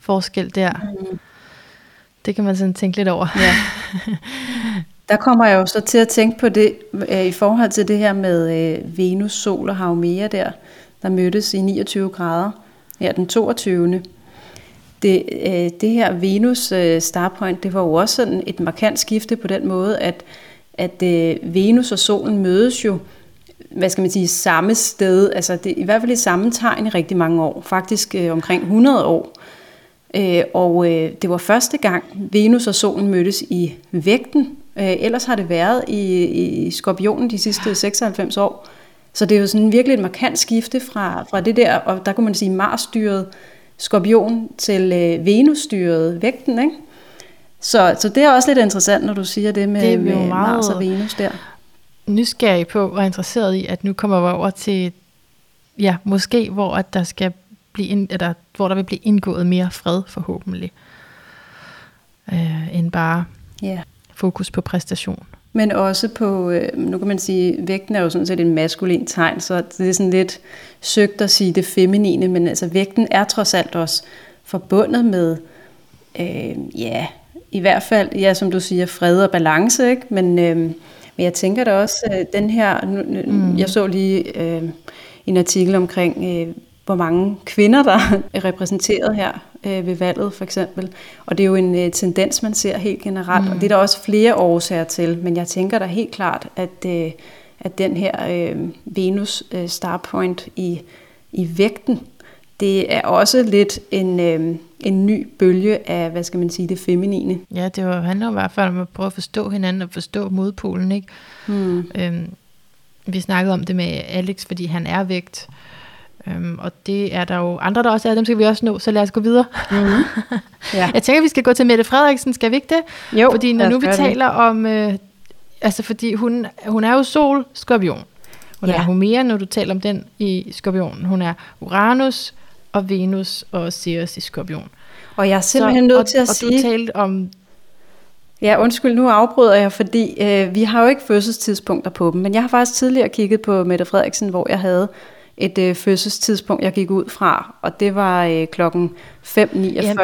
forskel der. Mm. Det kan man sådan tænke lidt over. Ja. Der kommer jeg jo så til at tænke på det, øh, i forhold til det her med øh, Venus, Sol og Haumea der, der mødtes i 29 grader her den 22. Det, øh, det her Venus øh, Starpoint, det var jo også sådan et markant skifte på den måde, at, at øh, Venus og Solen mødes jo, hvad skal man sige, samme sted, altså det, i hvert fald i samme tegn i rigtig mange år, faktisk øh, omkring 100 år. Øh, og øh, det var første gang Venus og Solen mødtes i vægten. Øh, ellers har det været i, i skorpionen de sidste 96 år. Så det er jo sådan virkelig et markant skifte fra, fra det der, og der kunne man sige Mars-styret skorpion til øh, Venus-styret vægten, ikke? Så, så det er også lidt interessant, når du siger det med, Det er med meget- Mars og Venus der. nysgerrig på og interesseret i, at nu kommer vi over til, ja, måske hvor at der skal blive ind, eller, hvor der vil blive indgået mere fred forhåbentlig, øh, end bare Ja. fokus på præstation. Men også på, øh, nu kan man sige, vægten er jo sådan set en maskulin tegn, så det er sådan lidt søgt at sige det feminine, men altså vægten er trods alt også forbundet med, øh, ja, i hvert fald, ja, som du siger, fred og balance, ikke? Men, øh, men jeg tænker da også, øh, den her, mm. jeg så lige øh, en artikel omkring, øh, hvor mange kvinder, der er repræsenteret her øh, ved valget for eksempel. Og det er jo en øh, tendens, man ser helt generelt, mm. og det er der også flere årsager til, men jeg tænker da helt klart, at, øh, at den her øh, Venus øh, Starpoint i, i vægten, det er også lidt en, øh, en ny bølge af, hvad skal man sige, det feminine. Ja, det var, handler i hvert fald om at prøve at forstå hinanden og forstå modpolen, ikke? Hmm. Øhm, vi snakkede om det med Alex, fordi han er vægt, øhm, og det er der jo andre, der også er, dem skal vi også nå, så lad os gå videre. Mm-hmm. Ja. Jeg tænker, vi skal gå til Mette Frederiksen, skal vi ikke det? Jo, fordi når nu vi det. taler om, øh, altså fordi hun, hun er jo sol, skorpion. Hun ja. Er Homera, når du taler om den i skorpion. Hun er Uranus og Venus og Ceres i skorpion. Og jeg er simpelthen nødt og, til at og sige... du talte om, Ja, undskyld, nu afbryder jeg, fordi øh, vi har jo ikke fødselstidspunkter på dem, men jeg har faktisk tidligere kigget på Mette Frederiksen, hvor jeg havde et øh, fødselstidspunkt, jeg gik ud fra, og det var øh, klokken 5.49.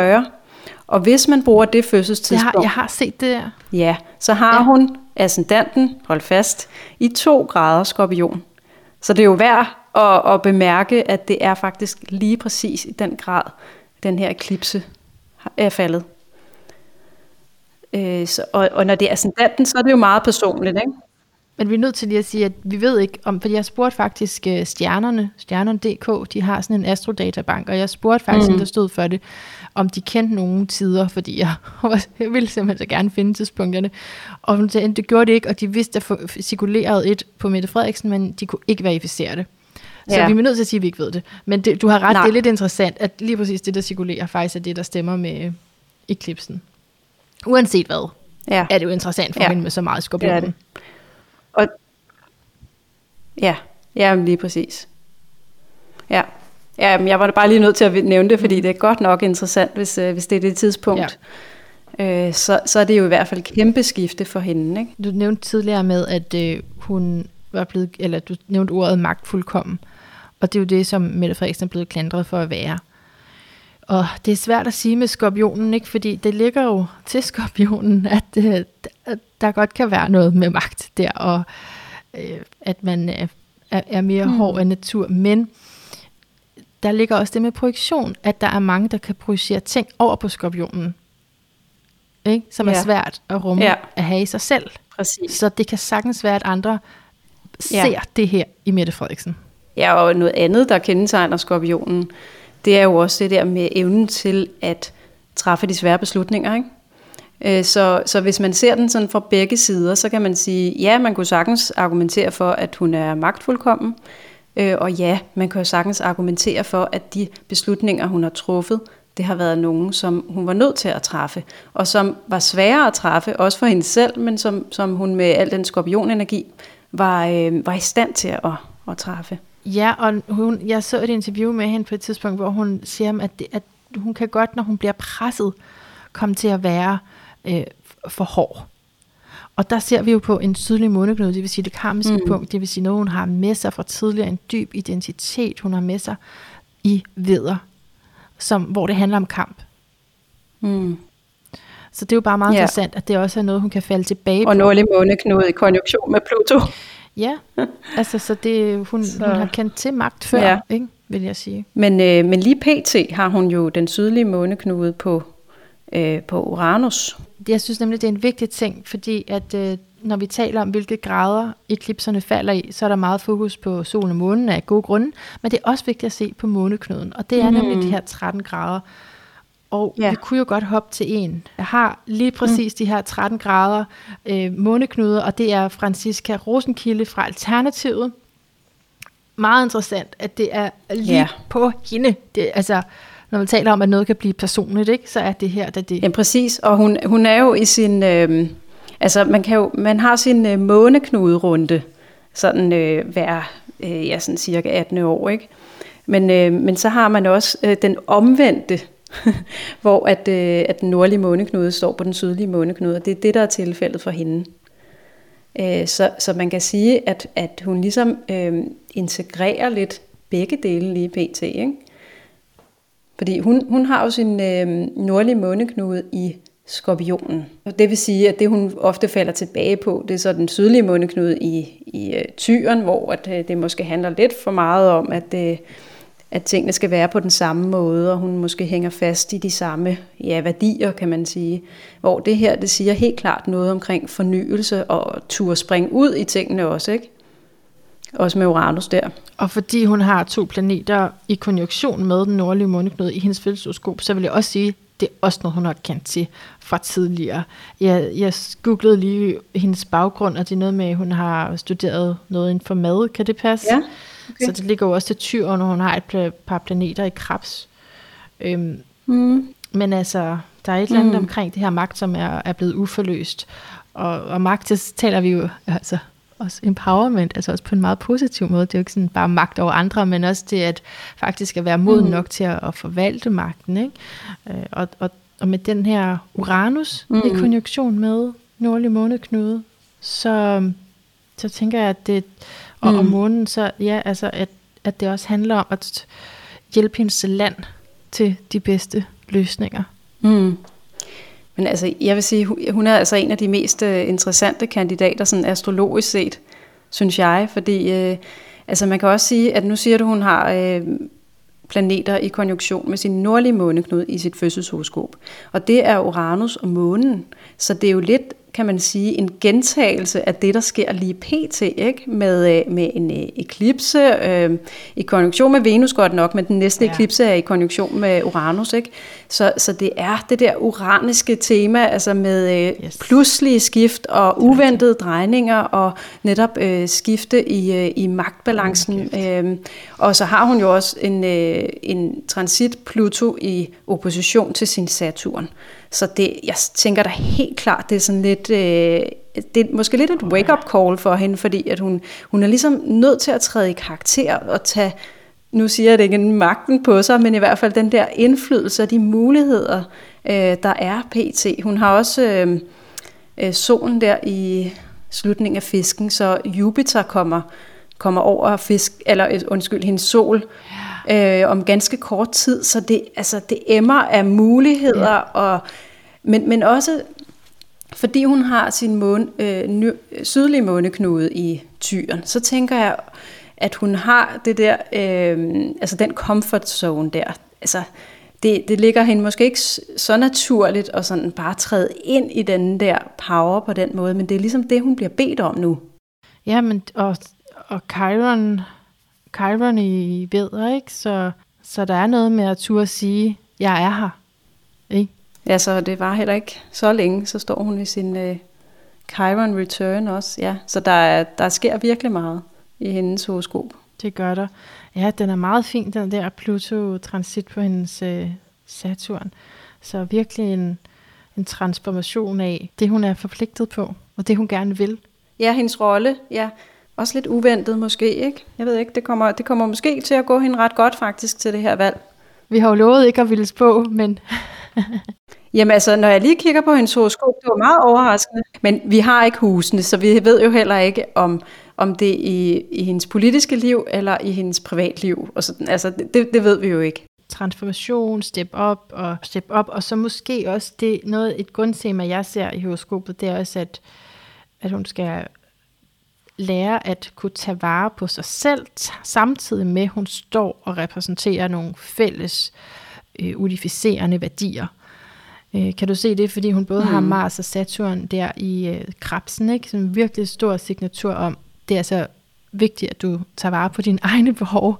Og hvis man bruger det jeg fødselstidspunkt, har, jeg har set det der. ja, så har Ja. hun ascendanten, hold fast, i 2 grader skorpion. Så det er jo værd at, at bemærke, at det er faktisk lige præcis i den grad, den her eklipse er faldet. Øh, så, og, og når det er ascendanten, så er det jo meget personligt, ikke? Men vi er nødt til lige at sige, at vi ved ikke om, fordi jeg spurgte faktisk uh, stjernerne, stjernerne.dk, de har sådan en astrodatabank, og jeg spurgte faktisk, mm. der stod for det, om de kendte nogle tider, fordi jeg, jeg ville simpelthen så gerne finde tidspunkterne. Og det, det gjorde det ikke, og de vidste, at der cirkulerede et på Mette Frederiksen, men de kunne ikke verificere det. Så Ja. vi er nødt til at sige, at vi ikke ved det. Men det, du har ret, Nej. det er lidt interessant, at lige præcis det, der cirkulerer, faktisk er det, der stemmer med eklipsen. Uanset hvad, Ja, er det jo interessant for Ja. hende med så meget det er skorpion. det. Og, ja, ja, lige præcis. Ja. Ja, men jeg var da bare lige nødt til at nævne det, fordi det er godt nok interessant, hvis, øh, hvis det er det tidspunkt. Ja. Øh, så, så er det jo i hvert fald et kæmpe skifte for hende. Ikke? Du nævnte tidligere med, at øh, hun var blevet, eller du nævnte ordet magtfuldkommen. Og det er jo det, som Mette Frederiksen er blevet klandret for at være. Og det er svært at sige med skorpionen, ikke? fordi det ligger jo til skorpionen, at, øh, der godt kan være noget med magt der, og øh, at man er mere mm. hård af natur, men der ligger også det med projektion, at der er mange, der kan projicere ting over på skorpionen, ikke? som ja. er svært at rumme ja. at have i sig selv. Præcis. Så det kan sagtens være, at andre ser ja. det her i Mette Frederiksen. Ja, og noget andet, der kendetegner skorpionen, det er jo også det der med evnen til at træffe de svære beslutninger. Ikke? Øh, så, så hvis man ser den sådan fra begge sider, så kan man sige, ja, man kunne sagtens argumentere for, at hun er magtfuldkommen, øh, og ja, man kan jo sagtens argumentere for, at de beslutninger, hun har truffet, det har været nogen, som hun var nødt til at træffe, og som var svære at træffe, også for hende selv, men som, som hun med al den skorpionenergi var, øh, var i stand til at, at træffe. Ja, og hun, jeg så et interview med hende på et tidspunkt, hvor hun siger, at, det, at hun kan godt, når hun bliver presset, komme til at være øh, for hård. Og der ser vi jo på en sydlig måneknude, det vil sige det karmiske mm. punkt, det vil sige noget, hun har med sig fra tidligere, en dyb identitet, hun har med sig i veder, som, hvor det handler om kamp. Mm. Så det er jo bare meget ja. interessant, at det også er noget, hun kan falde tilbage og på. Og nordlig måneknude i konjunktion med Pluto. Ja, altså så det, hun, så. hun har kendt til magt før, ja. ikke, vil jeg sige. Men, øh, men lige pt. har hun jo den sydlige måneknude på, øh, på Uranus. Jeg synes nemlig, det er en vigtig ting, fordi at øh, når vi taler om, hvilke grader eklipserne falder i, så er der meget fokus på solen og månen af gode grunde, men det er også vigtigt at se på måneknuden, og det er mm. nemlig de her 13 grader. Og ja. vi kunne jo godt hoppe til en. Jeg har lige præcis mm. de her 13 grader øh, måneknuder, og det er Franziska Rosenkilde fra Alternativet. Meget interessant, at det er lige ja. på hende. Det, altså, når man taler om, at noget kan blive personligt, ikke, så er det her, det det. Ja, præcis. Og hun, hun er jo i sin... Øh, altså, man, kan jo, man har sin øh, måneknuderunde, sådan øh, hver øh, ja, sådan cirka 18 år, ikke? Men, øh, men så har man også øh, den omvendte hvor at, øh, at den nordlige måneknude står på den sydlige måneknude, og det er det, der er tilfældet for hende. Øh, så, så man kan sige, at, at hun ligesom øh, integrerer lidt begge dele lige pt. Ikke? Fordi hun, hun har jo sin øh, nordlige måneknude i skorpionen. Og det vil sige, at det hun ofte falder tilbage på, det er så den sydlige måneknude i, i øh, tyren, hvor at, øh, det måske handler lidt for meget om, at øh, at tingene skal være på den samme måde, og hun måske hænger fast i de samme ja, værdier, kan man sige. Hvor det her, det siger helt klart noget omkring fornyelse og turde springe ud i tingene også, ikke? Også med Uranus der. Og fordi hun har to planeter i konjunktion med den nordlige måneknude i hendes fødselsoskop, så vil jeg også sige, det er også noget, hun har kendt til fra tidligere. Jeg, jeg googlede lige hendes baggrund, og det er noget med, at hun har studeret noget inden for mad. Kan det passe? Ja. Okay. Så det ligger jo også til tyr, når hun har et par planeter i krebs. Øhm, mm. Men altså, der er et eller andet mm. omkring det her magt, som er, er blevet uforløst. Og, og magt, så taler vi jo altså også empowerment, altså også på en meget positiv måde. Det er jo ikke sådan bare magt over andre, men også det at faktisk at være moden mm. nok til at, at forvalte magten. Ikke? Øh, og, og, og med den her Uranus mm. i konjunktion med nordlig måneknude, så, så tænker jeg, at det og mm. om månen, så ja, altså at, at det også handler om at hjælpe hendes land til de bedste løsninger. Mm. Men altså, jeg vil sige, hun er altså en af de mest øh, interessante kandidater, sådan astrologisk set, synes jeg, fordi øh, altså man kan også sige, at nu siger du, hun har øh, planeter i konjunktion med sin nordlige måneknude i sit fødselshoroskop. Og det er Uranus og månen. Så det er jo lidt kan man sige, en gentagelse af det, der sker lige pt. Ikke? Med, øh, med en øh, eklipse øh, i konjunktion med Venus godt nok, men den næste ja. eklipse er i konjunktion med Uranus. Ikke? Så, så det er det der uraniske tema, altså med øh, yes. pludselige skift og uventede drejninger og netop øh, skifte i, øh, i magtbalancen. Øh, og så har hun jo også en, øh, en transit Pluto i opposition til sin Saturn. Så det, jeg tænker da helt klart, det er sådan lidt, øh, det er måske lidt et wake-up call for hende, fordi at hun, hun er ligesom nødt til at træde i karakter og tage, nu siger jeg det ikke, magten på sig, men i hvert fald den der indflydelse og de muligheder, øh, der er pt. Hun har også øh, øh, solen der i slutningen af fisken, så Jupiter kommer, kommer over fisk, eller øh, undskyld, hendes sol, øh, om ganske kort tid, så det, altså, det emmer af muligheder, ja. og, men, men også fordi hun har sin måne, øh, ny, sydlige måneknude i tyren, så tænker jeg, at hun har det der, øh, altså den comfort zone der. Altså, det, det ligger hende måske ikke så naturligt at sådan bare træde ind i den der power på den måde, men det er ligesom det, hun bliver bedt om nu. Ja, men og, og Chiron, Chiron i ved, ikke? Så, så der er noget med at turde sige, jeg er her. Ikke? Ja, så det var heller ikke så længe, så står hun i sin øh, Chiron Return også. Ja, så der, er, der sker virkelig meget i hendes horoskop. Det gør der. Ja, den er meget fin, den der Pluto-transit på hendes øh, Saturn. Så virkelig en, en transformation af det, hun er forpligtet på, og det, hun gerne vil. Ja, hendes rolle, ja. Også lidt uventet måske, ikke? Jeg ved ikke, det kommer, det kommer måske til at gå hende ret godt faktisk til det her valg. Vi har jo lovet ikke at ville spå, men... Jamen altså, når jeg lige kigger på hendes horoskop, det var meget overraskende. Men vi har ikke husene, så vi ved jo heller ikke, om, om det er i, i hendes politiske liv eller i hendes privatliv. Og sådan. Altså, det, det ved vi jo ikke. Transformation, step op og step op, og så måske også det noget et grundtema, jeg ser i horoskopet, det er også, at, at hun skal lære at kunne tage vare på sig selv, samtidig med, at hun står og repræsenterer nogle fælles øh, unificerende værdier. Øh, kan du se det, fordi hun både mm. har Mars og Saturn der i øh, krabsen, ikke? som en virkelig stor signatur om, det er altså vigtigt, at du tager vare på dine egne behov.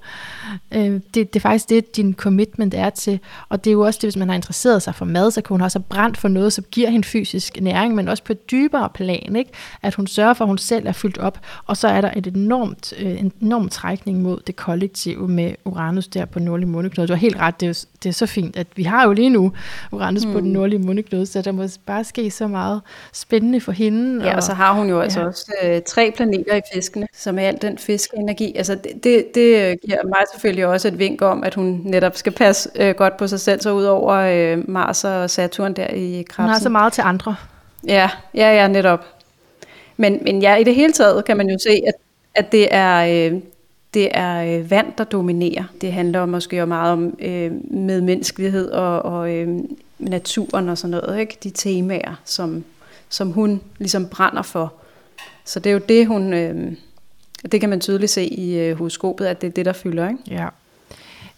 Øh, det, det er faktisk det, din commitment er til. Og det er jo også det, hvis man har interesseret sig for mad, så kan hun også have brændt for noget, som giver hende fysisk næring, men også på et dybere plan. Ikke? At hun sørger for, at hun selv er fyldt op. Og så er der et enormt, øh, en enorm trækning mod det kollektive med Uranus der på nordlige måneknude. Du har helt ret, det er, det er så fint, at vi har jo lige nu Uranus mm. på den nordlige måneknude, så der må bare ske så meget spændende for hende. Ja, og, og så har hun jo altså ja. også øh, tre planeter i fiskene, som er alt den fiskeenergi. Altså det, det, det giver mig selvfølgelig også et vink om, at hun netop skal passe øh, godt på sig selv, så ud over øh, Mars og Saturn der i krebsen. Hun har så meget til andre. Ja, ja, ja, netop. Men, men ja, i det hele taget kan man jo se, at, at det er, øh, det er øh, vand, der dominerer. Det handler måske jo meget om øh, medmenneskelighed og, og øh, naturen og sådan noget, ikke? de temaer, som, som hun ligesom brænder for. Så det er jo det, hun, øh, det kan man tydeligt se i øh, horoskopet, at det er det, der fylder. Ikke? Ja.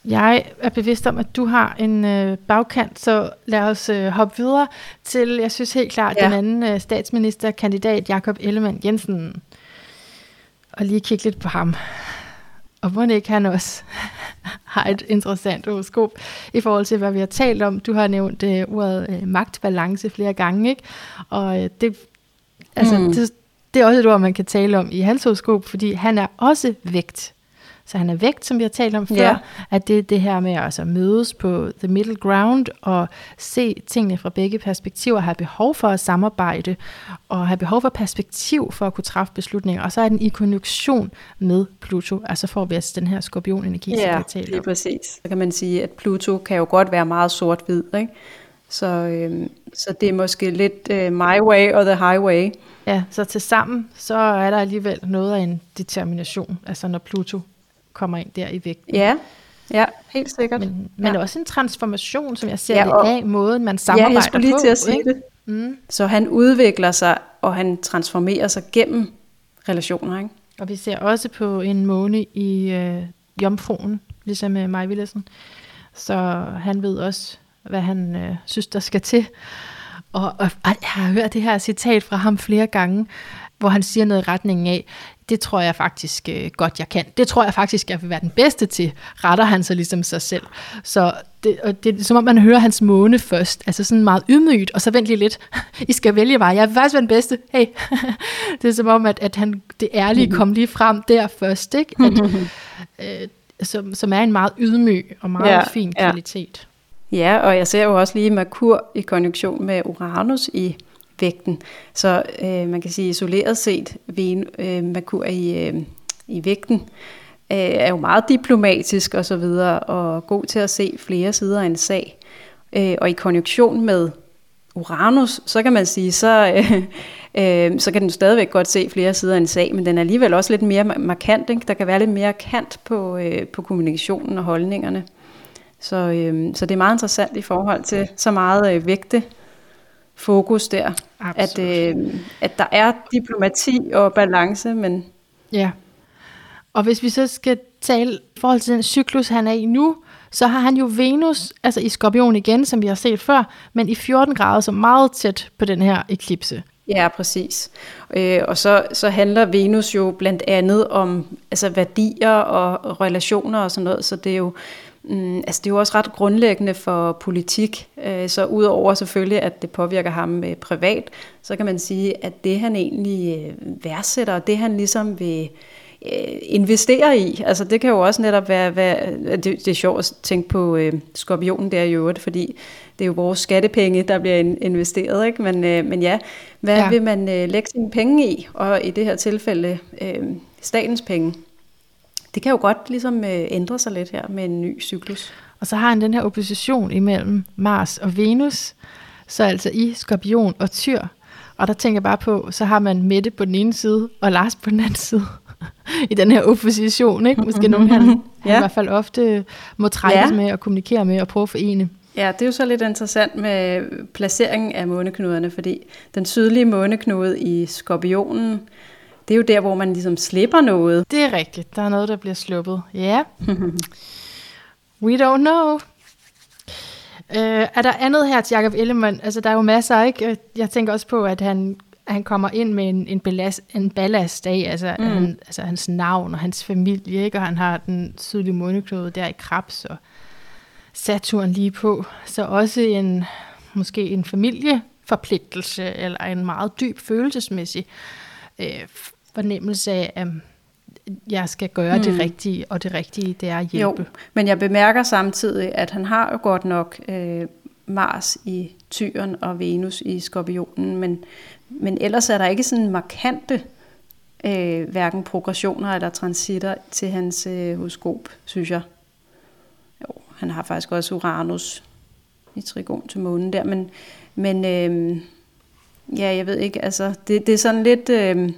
Jeg er bevidst om, at du har en øh, bagkant, så lad os øh, hoppe videre til, jeg synes helt klart, ja. den anden øh, statsministerkandidat, Jakob Ellemann Jensen. Og lige kigge lidt på ham. Og må ikke han også har et interessant horoskop i forhold til, hvad vi har talt om. Du har nævnt øh, ordet øh, magtbalance flere gange, ikke? Og øh, det, altså, mm. det, det er også et ord, man kan tale om i hans horoskop, fordi han er også vægt. Så han er vægt, som vi har talt om før, ja. at det er det her med at altså mødes på the middle ground og se tingene fra begge perspektiver, have behov for at samarbejde og have behov for perspektiv for at kunne træffe beslutninger. Og så er den i konjunktion med Pluto, altså får vi altså den her skorpionenergi, ja, som vi har talt om. præcis. Så kan man sige, at Pluto kan jo godt være meget sort-hvid, ikke? Så, øhm, så det er måske lidt uh, my way or the highway. Ja, så til sammen, så er der alligevel noget af en determination, altså når Pluto kommer ind der i vægten. Ja, ja helt sikkert. Men, men ja. også en transformation, som jeg ser ja, det af, måden man samarbejder på. Ja, jeg skulle lige på, til at sige ikke? det. Mm. Så han udvikler sig, og han transformerer sig gennem relationer. Ikke? Og vi ser også på en måne i øh, jomfruen, ligesom med mig Willesen. Så han ved også, hvad han øh, synes, der skal til. Og, og, og jeg har hørt det her citat fra ham flere gange, hvor han siger noget i retningen af, det tror jeg faktisk øh, godt, jeg kan. Det tror jeg faktisk, jeg vil være den bedste til, retter han sig ligesom sig selv. Så det, og det er som om, man hører hans måne først, altså sådan meget ydmygt, og så vent lige lidt, I skal vælge mig, jeg vil faktisk være den bedste, hey. det er som om, at, at han, det ærlige kom lige frem der først, ikke? At, øh, som, som er en meget ydmyg og meget ja, fin kvalitet. Ja ja, og jeg ser jo også lige Merkur i konjunktion med Uranus i vægten. Så øh, man kan sige isoleret set, Ven, øh, Merkur i, øh, i vægten øh, er jo meget diplomatisk og så videre, og god til at se flere sider af en sag. Øh, og i konjunktion med Uranus, så kan man sige, så, øh, øh, så kan den stadigvæk godt se flere sider af en sag, men den er alligevel også lidt mere markant. Ikke? Der kan være lidt mere kant på, øh, på kommunikationen og holdningerne. Så, øh, så det er meget interessant i forhold til så meget øh, vægte fokus der. At, øh, at der er diplomati og balance, men... Ja, Og hvis vi så skal tale i forhold til den cyklus, han er i nu, så har han jo Venus, altså i skorpion igen, som vi har set før, men i 14 grader, så meget tæt på den her eklipse. Ja, præcis. Øh, og så, så handler Venus jo blandt andet om altså værdier og relationer og sådan noget, så det er jo, mm, altså det er jo også ret grundlæggende for politik. Øh, så udover selvfølgelig, at det påvirker ham øh, privat, så kan man sige, at det han egentlig øh, værdsætter, og det han ligesom vil investere i. Altså det kan jo også netop være, være det, det er sjovt at tænke på øh, skorpionen der i øvrigt, fordi det er jo vores skattepenge, der bliver investeret, ikke? Men, øh, men ja, hvad ja. vil man øh, lægge sine penge i? Og i det her tilfælde øh, statens penge. Det kan jo godt ligesom øh, ændre sig lidt her med en ny cyklus. Og så har han den her opposition imellem Mars og Venus, så altså i skorpion og tyr. Og der tænker jeg bare på, så har man Mette på den ene side, og Lars på den anden side. i den her opposition, ikke? Måske nogen, han, han ja. i hvert fald ofte må trækkes ja. med og kommunikere med og prøve at forene. Ja, det er jo så lidt interessant med placeringen af måneknuderne, fordi den sydlige måneknude i skorpionen, det er jo der, hvor man ligesom slipper noget. Det er rigtigt. Der er noget, der bliver sluppet. Ja. We don't know. Uh, er der andet her til Jacob Ellemann? Altså, der er jo masser, ikke? Jeg tænker også på, at han han kommer ind med en, en, ballast, en ballast af, altså, mm. han, altså hans navn og hans familie, ikke? og han har den sydlige måneknude der i Krebs, og Saturn lige på. Så også en, måske en familieforpligtelse, eller en meget dyb følelsesmæssig øh, fornemmelse af, at jeg skal gøre mm. det rigtige, og det rigtige, det er at hjælpe. Jo, men jeg bemærker samtidig, at han har jo godt nok øh, Mars i tyren og Venus i skorpionen, men, men ellers er der ikke sådan markante øh, hverken progressioner eller transitter til hans øh, horoskop, synes jeg. Jo, han har faktisk også Uranus i trigon til månen der, men, men øh, ja, jeg ved ikke, altså, det, det er sådan lidt øh,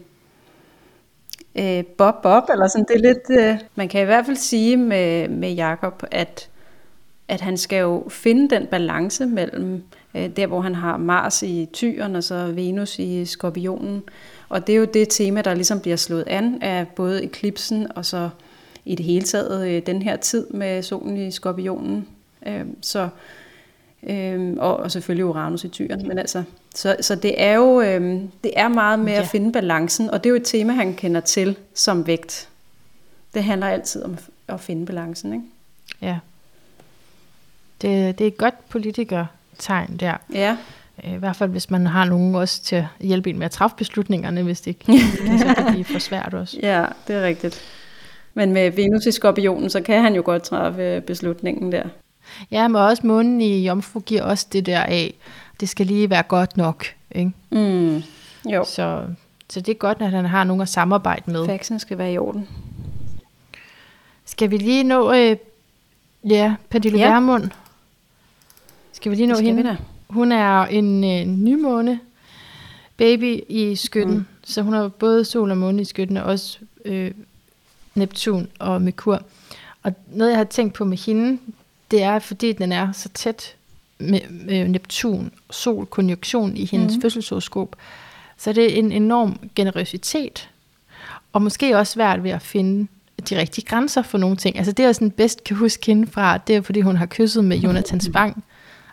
øh, bob-bob, eller sådan, det er lidt, øh, man kan i hvert fald sige med, med Jakob, at, at han skal jo finde den balance mellem øh, der, hvor han har Mars i tyren, og så Venus i skorpionen, og det er jo det tema, der ligesom bliver slået an af både eklipsen og så i det hele taget øh, den her tid med solen i skorpionen. Øh, så, øh, og, og selvfølgelig Uranus i tyren. Men altså, så, så det er jo øh, det er meget med ja. at finde balancen, og det er jo et tema, han kender til som vægt. Det handler altid om at finde balancen, ikke? Ja. Det, det er et godt politikertegn der. Ja. I hvert fald, hvis man har nogen også til at hjælpe en med at træffe beslutningerne, hvis det ikke så kan blive for svært også. Ja, det er rigtigt. Men med Venus i skorpionen, så kan han jo godt træffe beslutningen der. Ja, men også månen i Jomfru giver også det der af, det skal lige være godt nok. Ikke? Mm, jo. Så, så det er godt, at han har nogen at samarbejde med. Faxen skal være i orden. Skal vi lige nå, øh, ja, Pernille ja. Vermund? Skal vi lige nå skal hende? Hun er en øh, nymåne baby i skytten, mm. så hun har både sol og måne i skytten, og også øh, Neptun og Merkur. Og noget, jeg har tænkt på med hende, det er, fordi den er så tæt med, med Neptun, sol, konjunktion i hendes mm. fødselshoroskop, så det er en enorm generøsitet, og måske også svært ved at finde de rigtige grænser for nogle ting. Altså det, jeg sådan bedst kan huske hende fra, det er, fordi hun har kysset med Jonathan Spang,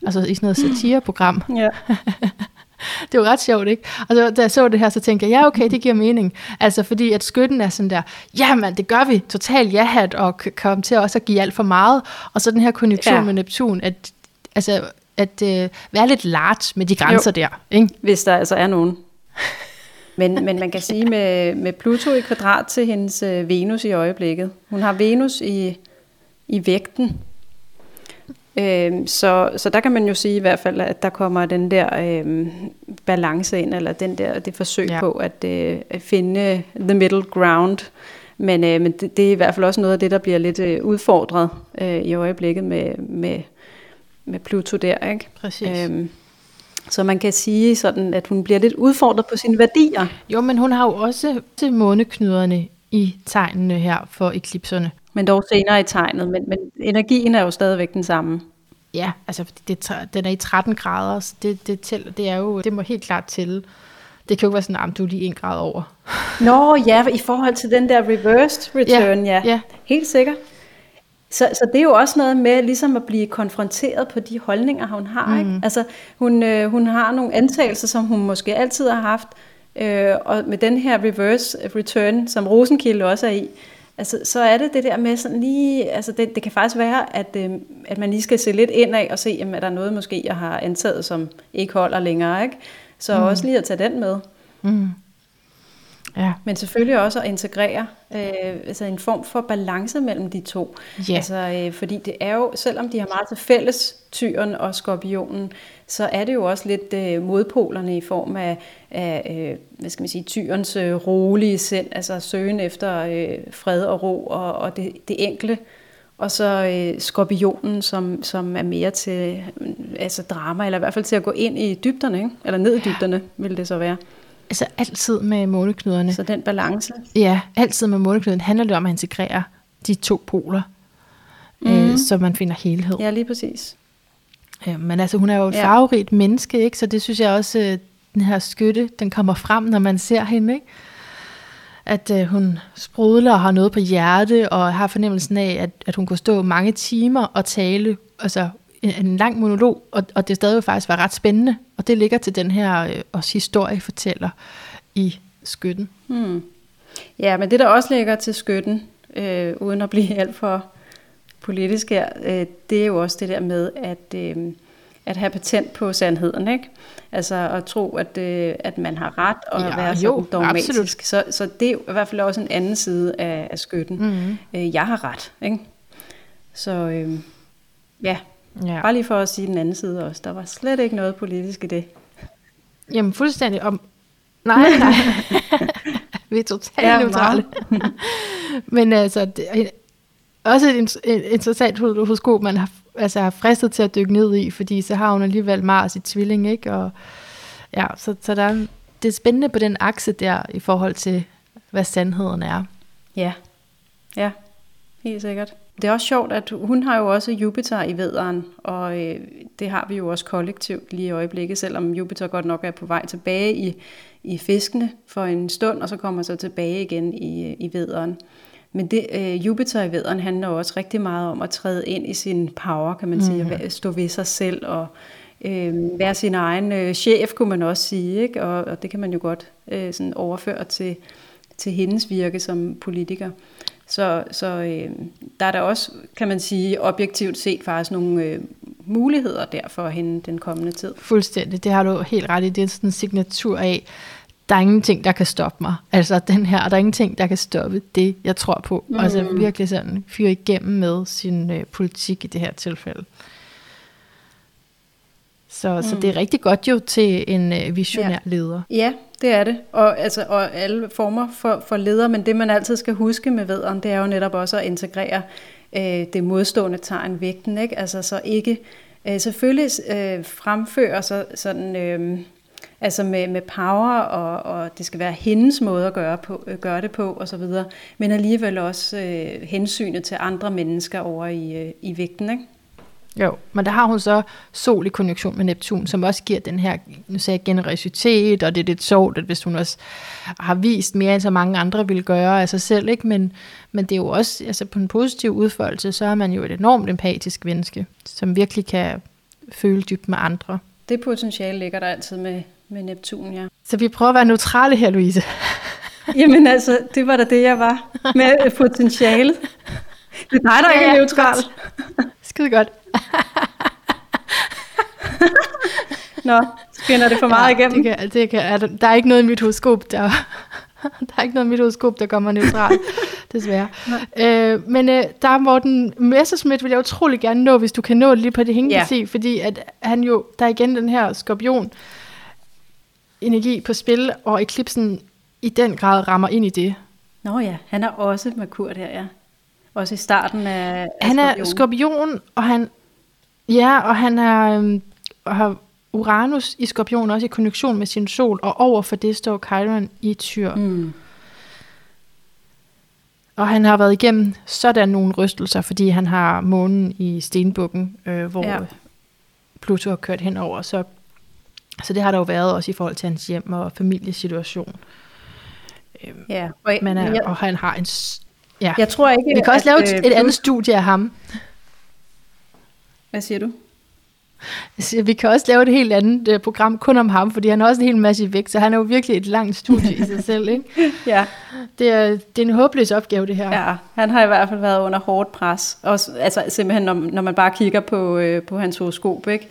altså i sådan noget satireprogram. Ja. det var ret sjovt, ikke? Og så, da jeg så det her, så tænkte jeg, ja, okay, det giver mening. Altså, fordi at skytten er sådan der, ja, man, det gør vi, total ja-hat, og komme til også at give alt for meget. Og så den her konjunktion ja. med Neptun, at, altså, at øh, være lidt large med de grænser jo. der, ikke? Hvis der altså er nogen. Men, men man kan sige med, med Pluto i kvadrat til hendes øh, Venus i øjeblikket. Hun har Venus i, i vægten, Øh, så, så der kan man jo sige i hvert fald, at der kommer den der øh, balance ind, eller den der, det forsøg ja. på at, øh, at finde the middle ground. Men, øh, men det, det er i hvert fald også noget af det, der bliver lidt øh, udfordret øh, i øjeblikket med, med, med Pluto der. Ikke? Præcis. Øh, så man kan sige sådan, at hun bliver lidt udfordret på sine værdier. Jo, men hun har jo også til måneknyderne i tegnene her for eklipserne. Men dog senere i tegnet, men, men energien er jo stadigvæk den samme. Ja, altså det, den er i 13 grader, så det, det, tæl, det er jo, det må helt klart til Det kan jo ikke være sådan, at du er lige en grad over. Nå ja, i forhold til den der reversed return, ja. ja. ja. Helt sikkert. Så, så det er jo også noget med ligesom at blive konfronteret på de holdninger, hun har. Mm. Ikke? Altså, hun, øh, hun har nogle antagelser, som hun måske altid har haft, øh, og med den her reverse return, som Rosenkilde også er i, altså, så er det det der med sådan lige, altså det, det kan faktisk være, at, øh, at man lige skal se lidt ind af og se, jamen, er der noget måske, jeg har antaget, som ikke holder længere. Ikke? Så mm. også lige at tage den med. Mm. Ja. Men selvfølgelig også at integrere øh, altså en form for balance mellem de to. Ja. Altså, øh, fordi det er jo, selvom de har meget til fælles, tyren og skorpionen, så er det jo også lidt øh, modpolerne i form af, af øh, hvad skal man sige, tyrens øh, rolige sind, altså søgen efter øh, fred og ro og, og det, det enkle. Og så øh, skorpionen, som, som er mere til øh, altså drama, eller i hvert fald til at gå ind i dybderne, ikke? eller ned i dybderne, vil det så være. Altså altid med måneknuderne. Så den balance? Ja, altid med måneknuden handler det om at integrere de to poler, mm. øh, mhm. så man finder helhed. Ja, lige præcis. Ja, men altså, hun er jo et ja. farverigt menneske, ikke? så det synes jeg også, øh, den her skytte, den kommer frem, når man ser hende. Ikke? At øh, hun sprudler og har noget på hjerte, og har fornemmelsen af, at, at hun kunne stå mange timer og tale altså, en, en lang monolog, og, og det stadig faktisk var ret spændende. Og det ligger til den her øh, også historiefortæller i skytten. Hmm. Ja, men det der også ligger til skytten, øh, uden at blive alt for politisk her, øh, det er jo også det der med at, øh, at have patent på sandheden, ikke? Altså at tro, at, øh, at man har ret og ja, være jo, sådan dogmatisk. Så, så det er jo i hvert fald også en anden side af, af skytten. Mm-hmm. Øh, jeg har ret, ikke? Så øh, ja, Ja. Bare lige for at sige den anden side også. Der var slet ikke noget politisk i det. Jamen fuldstændig om... Nej, nej. Vi er totalt ja, neutrale. Men altså, det er også et, et interessant horoskop, man har, altså, har fristet til at dykke ned i, fordi så har hun alligevel Mars i tvilling, ikke? Og, ja, så, så der er, det er spændende på den akse der, i forhold til, hvad sandheden er. Ja, ja, helt sikkert. Det er også sjovt, at hun har jo også Jupiter i vederen, og øh, det har vi jo også kollektivt lige i øjeblikket, selvom Jupiter godt nok er på vej tilbage i, i fiskene for en stund, og så kommer så tilbage igen i, i vederen. Men det, øh, Jupiter i vederen handler også rigtig meget om at træde ind i sin power, kan man sige, mm. at stå ved sig selv og øh, være sin egen øh, chef, kunne man også sige, ikke? Og, og det kan man jo godt øh, sådan overføre til, til hendes virke som politiker. Så, så øh, der er der også, kan man sige, objektivt set faktisk nogle øh, muligheder der for hende den kommende tid. Fuldstændig, det har du helt ret i. Det er sådan en signatur af, der er ingenting, der kan stoppe mig. Altså den her, der er ingenting, der kan stoppe det, jeg tror på. Mm. Altså virkelig sådan fyre igennem med sin øh, politik i det her tilfælde. Så, mm. så det er rigtig godt jo til en øh, visionær ja. leder. Ja, det er det. Og, altså, og alle former for, for leder, men det man altid skal huske med vederen, det er jo netop også at integrere øh, det modstående tegn vægten. Ikke? Altså så ikke øh, selvfølgelig øh, fremføre sig sådan... Øh, altså med, med power, og, og det skal være hendes måde at gøre, på, øh, gøre det på, og så videre, men alligevel også øh, hensynet til andre mennesker over i, øh, i vægten, ikke? Jo, men der har hun så sol i konjunktion med Neptun, som også giver den her, nu sagde jeg, generøsitet, og det er lidt sjovt, at hvis hun også har vist mere, end så mange andre vil gøre af sig selv, ikke? Men, men det er jo også, altså på en positiv udførelse, så er man jo et enormt empatisk menneske, som virkelig kan føle dybt med andre. Det potentiale ligger der altid med, med Neptun, ja. Så vi prøver at være neutrale her, Louise. Jamen altså, det var da det, jeg var med potentialet. Det er dig, der ja, ikke er neutral. Skide godt. Nå, skinner det for meget ja, igennem? Det kan, det kan, er der, der er ikke noget i mit horoskop, der, der er ikke noget i mit horoskop, der kommer neutralt, desværre. Øh, men øh, der er Morten Messerschmidt, vil jeg utrolig gerne nå, hvis du kan nå det lige på det hængende ja. fordi at han jo, der er igen den her skorpion energi på spil, og eklipsen i den grad rammer ind i det. Nå ja, han er også Merkur der, ja. Også i starten af, af Han er skorpion. skorpion, og han, ja, og han er, øhm, har Uranus i skorpion, også i konjunktion med sin sol, og over for det står Chiron i tyr. Mm. Og han har været igennem sådan nogle rystelser, fordi han har månen i stenbukken, øh, hvor ja. Pluto har kørt henover. Så Så det har der jo været også i forhold til hans hjem og familiesituation. Øhm, Ja, og, Men, jeg, øh, og han har en... Ja. jeg tror ikke, Vi kan også lave at, et, øh, et andet studie af ham. Hvad siger du? Vi kan også lave et helt andet øh, program kun om ham, fordi han har også en hel masse vægt, så han er jo virkelig et langt studie i sig selv. Ikke? Ja, Det, er, det er en håbløs opgave, det her. ja, han har i hvert fald været under hårdt pres. Også, altså simpelthen, når, når man bare kigger på, øh, på hans horoskop, ikke?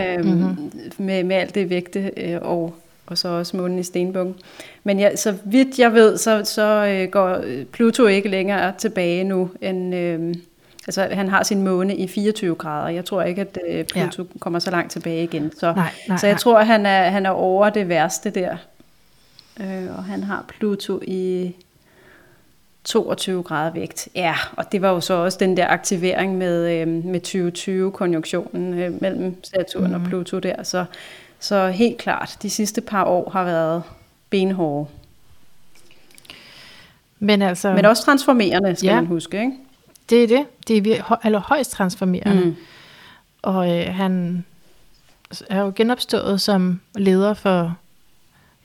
Øhm, mm-hmm. med, med alt det vægte øh, og, og så også månen i stenbukken. Men ja, så vidt jeg ved, så, så øh, går øh, Pluto ikke længere tilbage nu end... Øh, altså han har sin måne i 24 grader. Jeg tror ikke, at øh, Pluto ja. kommer så langt tilbage igen. Så, Nej, nej, så jeg nej. tror, han er, han er over det værste der. Øh, og han har Pluto i 22 grader vægt. Ja, og det var jo så også den der aktivering med, øh, med 2020-konjunktionen øh, mellem Saturn mm. og Pluto der. Så, så helt klart, de sidste par år har været benhårde. Men altså, Men også transformerende, skal Ja. man huske, ikke? det er det. Det er allerhøjst transformerende. Mm. Og øh, han er jo genopstået som leder for,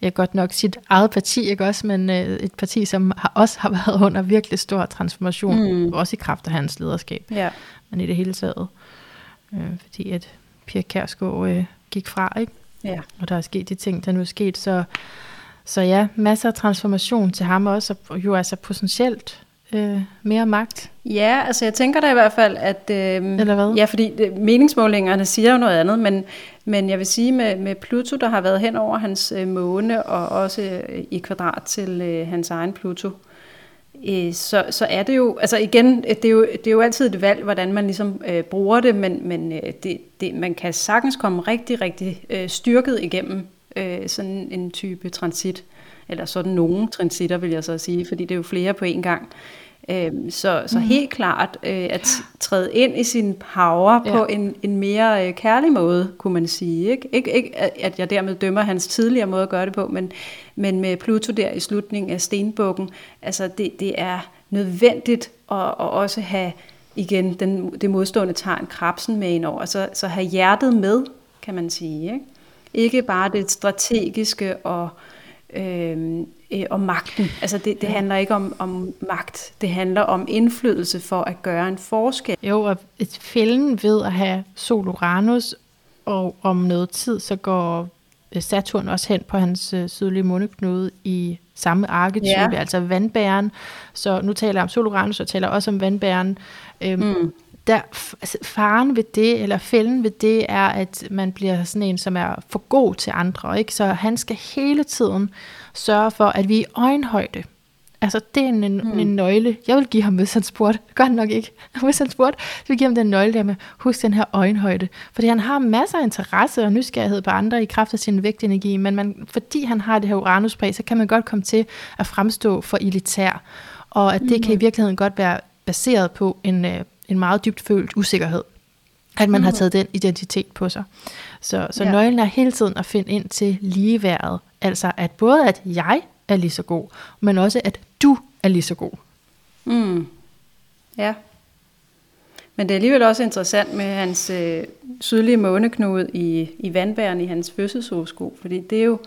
ja godt nok sit eget parti, ikke også, men øh, et parti, som har, også har været under virkelig stor transformation, mm. også i kraft af hans lederskab, Ja. men i det hele taget. Øh, fordi at Pia Kærsgaard øh, gik fra, ikke? Ja. og der er sket de ting, der nu er sket. Så, så ja, masser af transformation til ham også, og jo altså potentielt øh, mere magt. Ja, altså jeg tænker da i hvert fald, at... Øh, Eller hvad? Ja, fordi meningsmålingerne siger jo noget andet, men, men jeg vil sige med, med Pluto, der har været hen over hans øh, måne, og også øh, i kvadrat til øh, hans egen Pluto, øh, Øh, så, så er det jo, altså igen, øh, det er jo, det er jo altid et valg, hvordan man ligesom øh, bruger det, men, men øh, det, det, man kan sagtens komme rigtig, rigtig øh, styrket igennem øh, sådan en type transit, eller sådan nogle transitter, vil jeg så sige, fordi det er jo flere på én gang. Øhm, så, så helt klart øh, at træde ind i sin power Ja. på en, en mere øh, kærlig måde, kunne man sige. Ikke? Ikke, ikke at- at jeg dermed dømmer hans tidligere måde at gøre det på, men, men med Pluto der i slutningen af stenbukken, altså det, det er nødvendigt at, at også have igen den, det modstående tegn, krabsen med ind over, så, så have hjertet med, kan man sige. Ikke, ikke bare det strategiske og øh, øh, om magten. Altså det, det handler ikke om, om magt, det handler om indflydelse for at gøre en forskel. Jo, og fælden ved at have Sol Uranus, og om noget tid, så går øh, Saturn også hen på hans øh, sydlige måneknude i samme arketype, Ja. altså vandbæren. Så nu taler jeg om Sol Uranus, og taler også om vandbæren. Øhm, mm. Der, altså, faren ved det, eller fælden ved det, er, at man bliver sådan en, som er for god til andre. Ikke? Så han skal hele tiden sørge for, at vi er i øjenhøjde. Altså, det er en, mm. en nøgle. Jeg vil give ham, hvis han spurgte. Gør han nok ikke. Hvis han spurgte, så vil jeg give ham den nøgle der med, husk den her øjenhøjde. Fordi han har masser af interesse og nysgerrighed på andre i kraft af sin vægtenergi, men man, fordi han har det her uranus så kan man godt komme til at fremstå for elitær. Og at det kan i virkeligheden godt være baseret på en, øh, en meget dybt følt usikkerhed. At man har taget den identitet på sig. Så, så ja. nøglen er hele tiden at finde ind til ligeværet. Altså at både at jeg er lige så god, men også at du er lige så god. Mm. Ja. Men det er alligevel også interessant med hans øh, sydlige måneknude i, i vandbæren i hans fødselshoroskop, fordi det er jo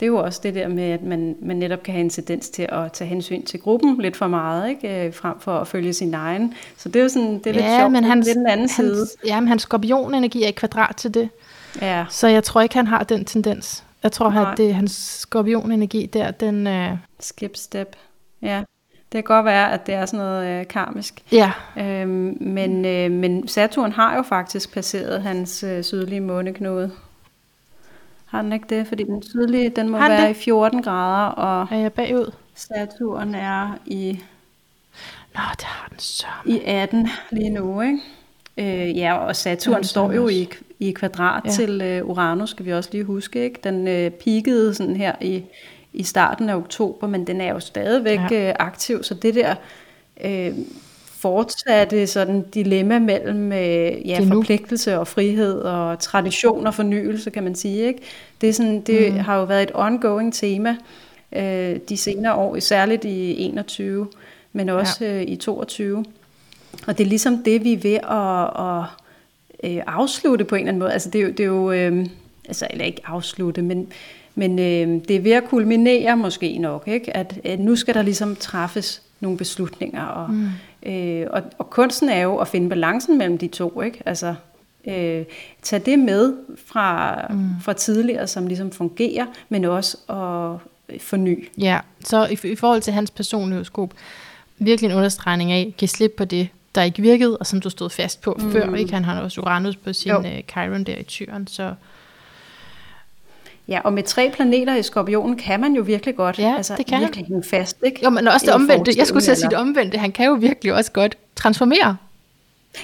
det er jo også det der med, at man, man netop kan have en tendens til at tage hensyn til gruppen lidt for meget, ikke? Øh, frem for at følge sin egen. Så det er jo sådan, det er lidt sjovt, men det er hans, lidt den anden side. hans, ja, men hans skorpionenergi er i kvadrat til det. Ja, Så jeg tror ikke, han har den tendens. Jeg tror, Nej. at det, hans skorpionenergi der, den... Øh, skip step. Ja, det kan godt være, at det er sådan noget øh, karmisk. ja, Øhm, men, øh, men Saturn har jo faktisk passeret hans øh, sydlige måneknude. Har den ikke det? Fordi den sydlige, den må være det? i 14 grader, og er jeg bagud? Saturn er i, Nå, det har den så. i 18 lige nu, ikke? Øh, ja, og Saturn står jo i, i kvadrat Ja. til øh, Uranus, skal vi også lige huske, ikke? Den øh, peakede sådan her i, i starten af oktober, men den er jo stadigvæk ja. øh, aktiv, så det der øh, fortsatte sådan dilemma mellem øh, ja, forpligtelse og frihed og tradition og fornyelse, kan man sige, ikke? Det, er sådan, det mm. har jo været et ongoing tema øh, de senere år, særligt i 21, men også ja. øh, i 22. Og det er ligesom det, vi er ved at, at øh, afslutte på en eller anden måde. Altså det er jo, det er jo, øh, altså eller ikke afslutte, men, men øh, det er ved at kulminere måske nok, ikke? At, at nu skal der ligesom træffes nogle beslutninger, og, mm. Øh, og, og kunsten er jo at finde balancen mellem de to, ikke? Altså, øh, tage det med fra, mm. fra tidligere, som ligesom fungerer, men også at forny. Ja, så i, i forhold til hans personlige horoskop, virkelig en understregning af, kan slippe på det, der ikke virkede, og som du stod fast på mm. før. Ikke? Han har også Uranus på sin uh, Chiron der i tyren, så... Ja, og med tre planeter i skorpionen kan man jo virkelig godt ja, altså, det kan virkelig hænge fast. Ikke? Jo, men også det omvendte. Jeg skulle til sige det omvendte. Han kan jo virkelig også godt transformere.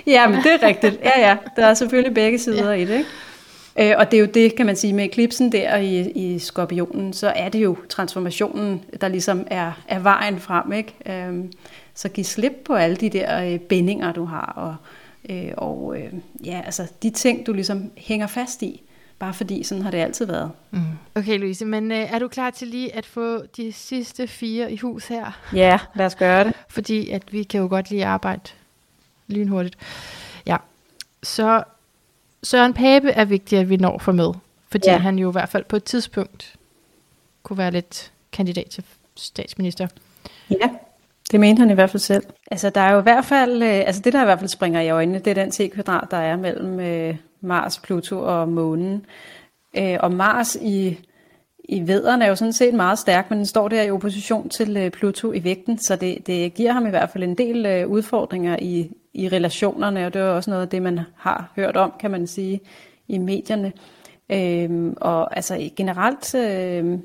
Ja, men det er rigtigt. Ja, ja. Der er selvfølgelig begge sider ja. i det. Ikke? Øh, og det er jo det, kan man sige, med eklipsen der i, i skorpionen, så er det jo transformationen, der ligesom er, er vejen frem. Ikke? Øhm, så giv slip på alle de der øh, bindinger, du har, og, øh, og øh, ja, altså de ting, du ligesom hænger fast i, bare fordi sådan har det altid været. Mm. Okay, Louise, men øh, er du klar til lige at få de sidste fire i hus her? Ja, lad os gøre det. Fordi at vi kan jo godt lige arbejde lynhurtigt. Ja, så Søren Pape er vigtigt, at vi når for med, fordi ja. han jo i hvert fald på et tidspunkt kunne være lidt kandidat til statsminister. Ja, det mente han i hvert fald selv. Altså der er jo i hvert fald, øh, altså det der i hvert fald springer i øjnene, det er den T-kvadrat, der er mellem øh, Mars, Pluto og Månen. Øh, og Mars i, i vederen er jo sådan set meget stærk, men den står der i opposition til øh, Pluto i vægten, så det, det giver ham i hvert fald en del øh, udfordringer i, i relationerne, og det er også noget af det, man har hørt om, kan man sige, i medierne. Øhm, og altså generelt, øh,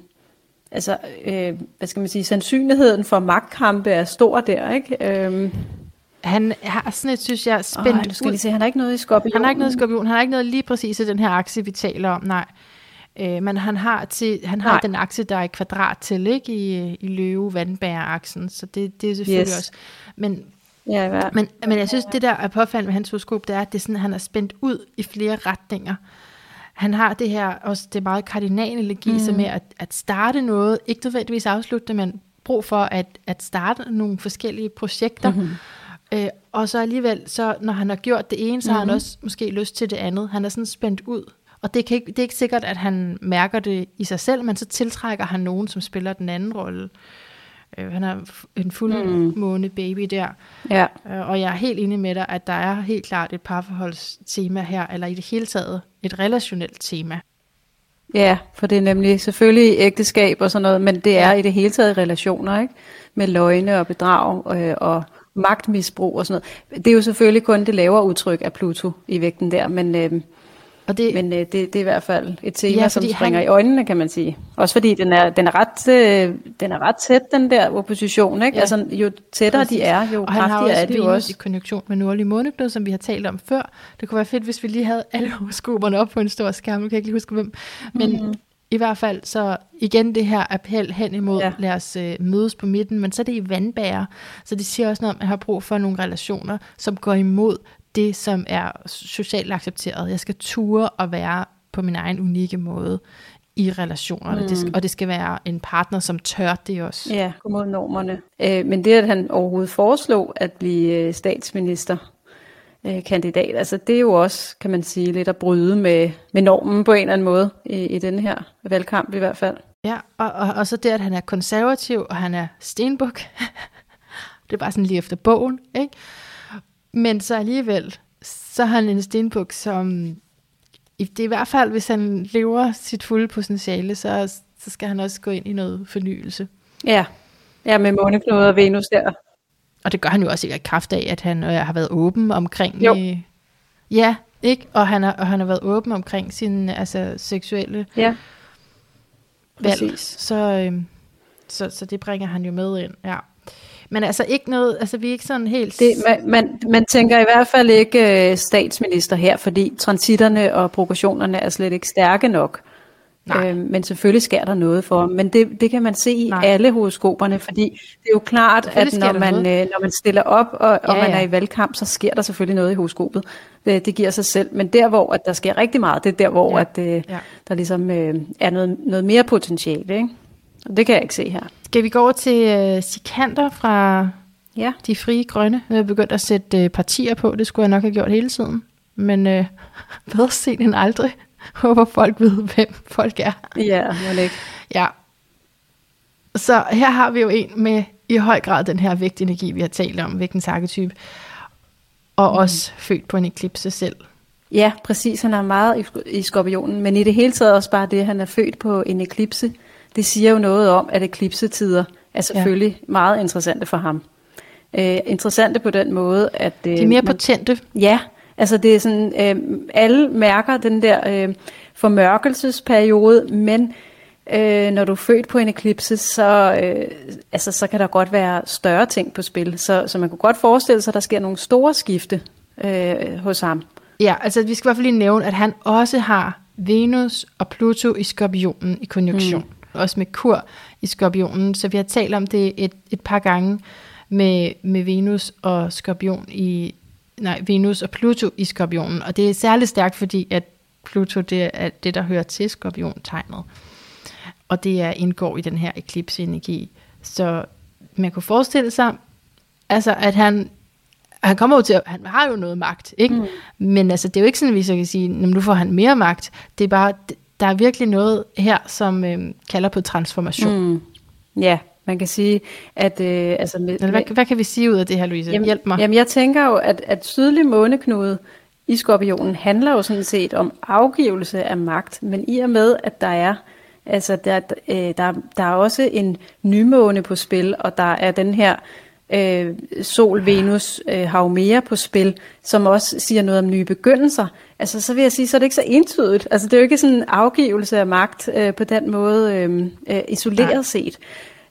altså, øh, hvad skal man sige, sandsynligheden for magtkampe er stor der, ikke? Øhm, han har sådan et, synes jeg, spændt oh, skal lige se, han har ikke noget i skorpion. Han har ikke noget i skorpion. Han har ikke noget lige præcis i den her akse, vi taler om, nej. Øh, men han har, til, han har den akse, der er i kvadrat til, ikke? I, i løve vandbæreraksen, så det, det er selvfølgelig yes. også. Men Ja, men, men jeg synes, det der er påfaldende med hans horoskop, det er, at det er sådan, at han er spændt ud i flere retninger. Han har det her, også det meget kardinale legi, mm. er at, at starte noget, ikke nødvendigvis afslutte det, men brug for at, at starte nogle forskellige projekter. Mm-hmm. Øh, og så alligevel, så når han har gjort det ene, så mm-hmm. har han mhm. også måske lyst til det andet. Han er sådan spændt ud. Og det, kan ikke, det er ikke sikkert, at han mærker det i sig selv, men så tiltrækker han nogen, som spiller den anden rolle. Øh, han er en fuld mm. baby der. Ja. Øh, og jeg er helt enig med dig, at der er helt klart et parforholdstema her, eller i det hele taget et relationelt tema. Ja, for det er nemlig selvfølgelig ægteskab og sådan noget, men det er i det hele taget relationer, ikke? Med løgne og bedrag øh, og magtmisbrug og sådan noget. Det er jo selvfølgelig kun det lavere udtryk af Pluto i vægten der, men øh, og det, Men øh, det, det er i hvert fald et tema, ja, som springer han, i øjnene, kan man sige. Også fordi den er, den er, ret, øh, den er ret tæt, den der opposition. Ikke? Ja. Altså, jo tættere Præcis. de er, jo og kraftigere er det jo også. i konjunktion med nordlig måneknud, som vi har talt om før. Det kunne være fedt, hvis vi lige havde alle horoskoperne op på en stor skærm. Nu kan jeg ikke lige huske, hvem. Men mm-hmm. I hvert fald, så igen det her appel hen imod, ja. lad os øh, mødes på midten, men så er det i vandbærer. Så det siger også noget om, at jeg har brug for nogle relationer, som går imod det, som er socialt accepteret. Jeg skal ture og være på min egen unikke måde i relationerne. Mm. Det skal, og det skal være en partner, som tør det også. Ja, gå mod normerne. Øh, men det, at han overhovedet foreslog at blive øh, statsminister, øh, kandidat, altså det er jo også, kan man sige, lidt at bryde med, med normen på en eller anden måde i, i den her valgkamp i hvert fald. Ja, og, og, og så det, at han er konservativ, og han er stenbuk. det er bare sådan lige efter bogen, ikke? Men så alligevel, så har han en stenbuk, som det er i hvert fald, hvis han lever sit fulde potentiale, så, så skal han også gå ind i noget fornyelse. Ja, ja med måneknude og Venus der. Og det gør han jo også i kraft af, at han øh, har været åben omkring... Jo. Øh, ja, ikke? Og han, har, og han har været åben omkring sin altså, seksuelle ja. valg. Præcis. Så, øh, så, så det bringer han jo med ind, ja. Men altså ikke noget, altså vi er ikke sådan helt... Det, man, man, man tænker i hvert fald ikke uh, statsminister her, fordi transitterne og progressionerne er slet ikke stærke nok. Nej. Øh, men selvfølgelig sker der noget for ham. Men det, det kan man se i Nej. alle horoskoperne, fordi det er jo klart, at når man, øh, når man stiller op, og, ja, og man ja. er i valgkamp, så sker der selvfølgelig noget i horoskopet. Det, det giver sig selv. Men der, hvor at der sker rigtig meget, det er der, hvor ja. at, øh, ja. der ligesom øh, er noget, noget mere potentiale. Ikke? Og det kan jeg ikke se her. Skal vi gå over til uh, Sikander fra ja. De Frie Grønne? Jeg har begyndt at sætte uh, partier på, det skulle jeg nok have gjort hele tiden. Men uh, bedre sent end aldrig, håber, folk ved, hvem folk er. Ja, må ikke. Ja. Så her har vi jo en med i høj grad den her vægtenergi, vi har talt om, vægtens arketype, og mm. også født på en eklipse selv. Ja, præcis. Han er meget i, skorpionen, men i det hele taget også bare det, at han er født på en eklipse, det siger jo noget om, at eklipsetider er selvfølgelig ja. meget interessante for ham. Uh, interessante på den måde, at... Uh, De er mere man, potente. Ja, altså det er sådan, uh, alle mærker den der uh, formørkelsesperiode, men øh, når du er født på en eklipse, så, øh, altså, så kan der godt være større ting på spil. Så, så man kunne godt forestille sig, at der sker nogle store skifte øh, hos ham. Ja, altså vi skal i hvert fald lige nævne, at han også har Venus og Pluto i skorpionen i konjunktion. Mm. Også med kur i skorpionen. Så vi har talt om det et, et par gange med, med Venus og skorpion i nej, Venus og Pluto i skorpionen. Og det er særligt stærkt, fordi at Pluto det er det, der hører til skorpiontegnet og det er indgår i den her eklipse-energi. Så man kunne forestille sig, altså at han, han kommer jo til, han har jo noget magt, ikke? Mm. Men altså, det er jo ikke sådan, at vi så kan sige, nu får han mere magt. Det er bare, der er virkelig noget her, som øh, kalder på transformation. Mm. Ja, man kan sige, at... Øh, altså med, hvad, hvad, hvad kan vi sige ud af det her, Louise? Jamen, Hjælp mig. Jamen, jeg tænker jo, at, at sydlig måneknude i skorpionen handler jo sådan set om afgivelse af magt, men i og med, at der er Altså, der, øh, der, der er også en nymåne på spil, og der er den her øh, Sol, Venus, øh, Haumea på spil, som også siger noget om nye begyndelser. Altså, så vil jeg sige, så er det ikke så entydigt. Altså, det er jo ikke sådan en afgivelse af magt øh, på den måde øh, øh, isoleret Nej. set.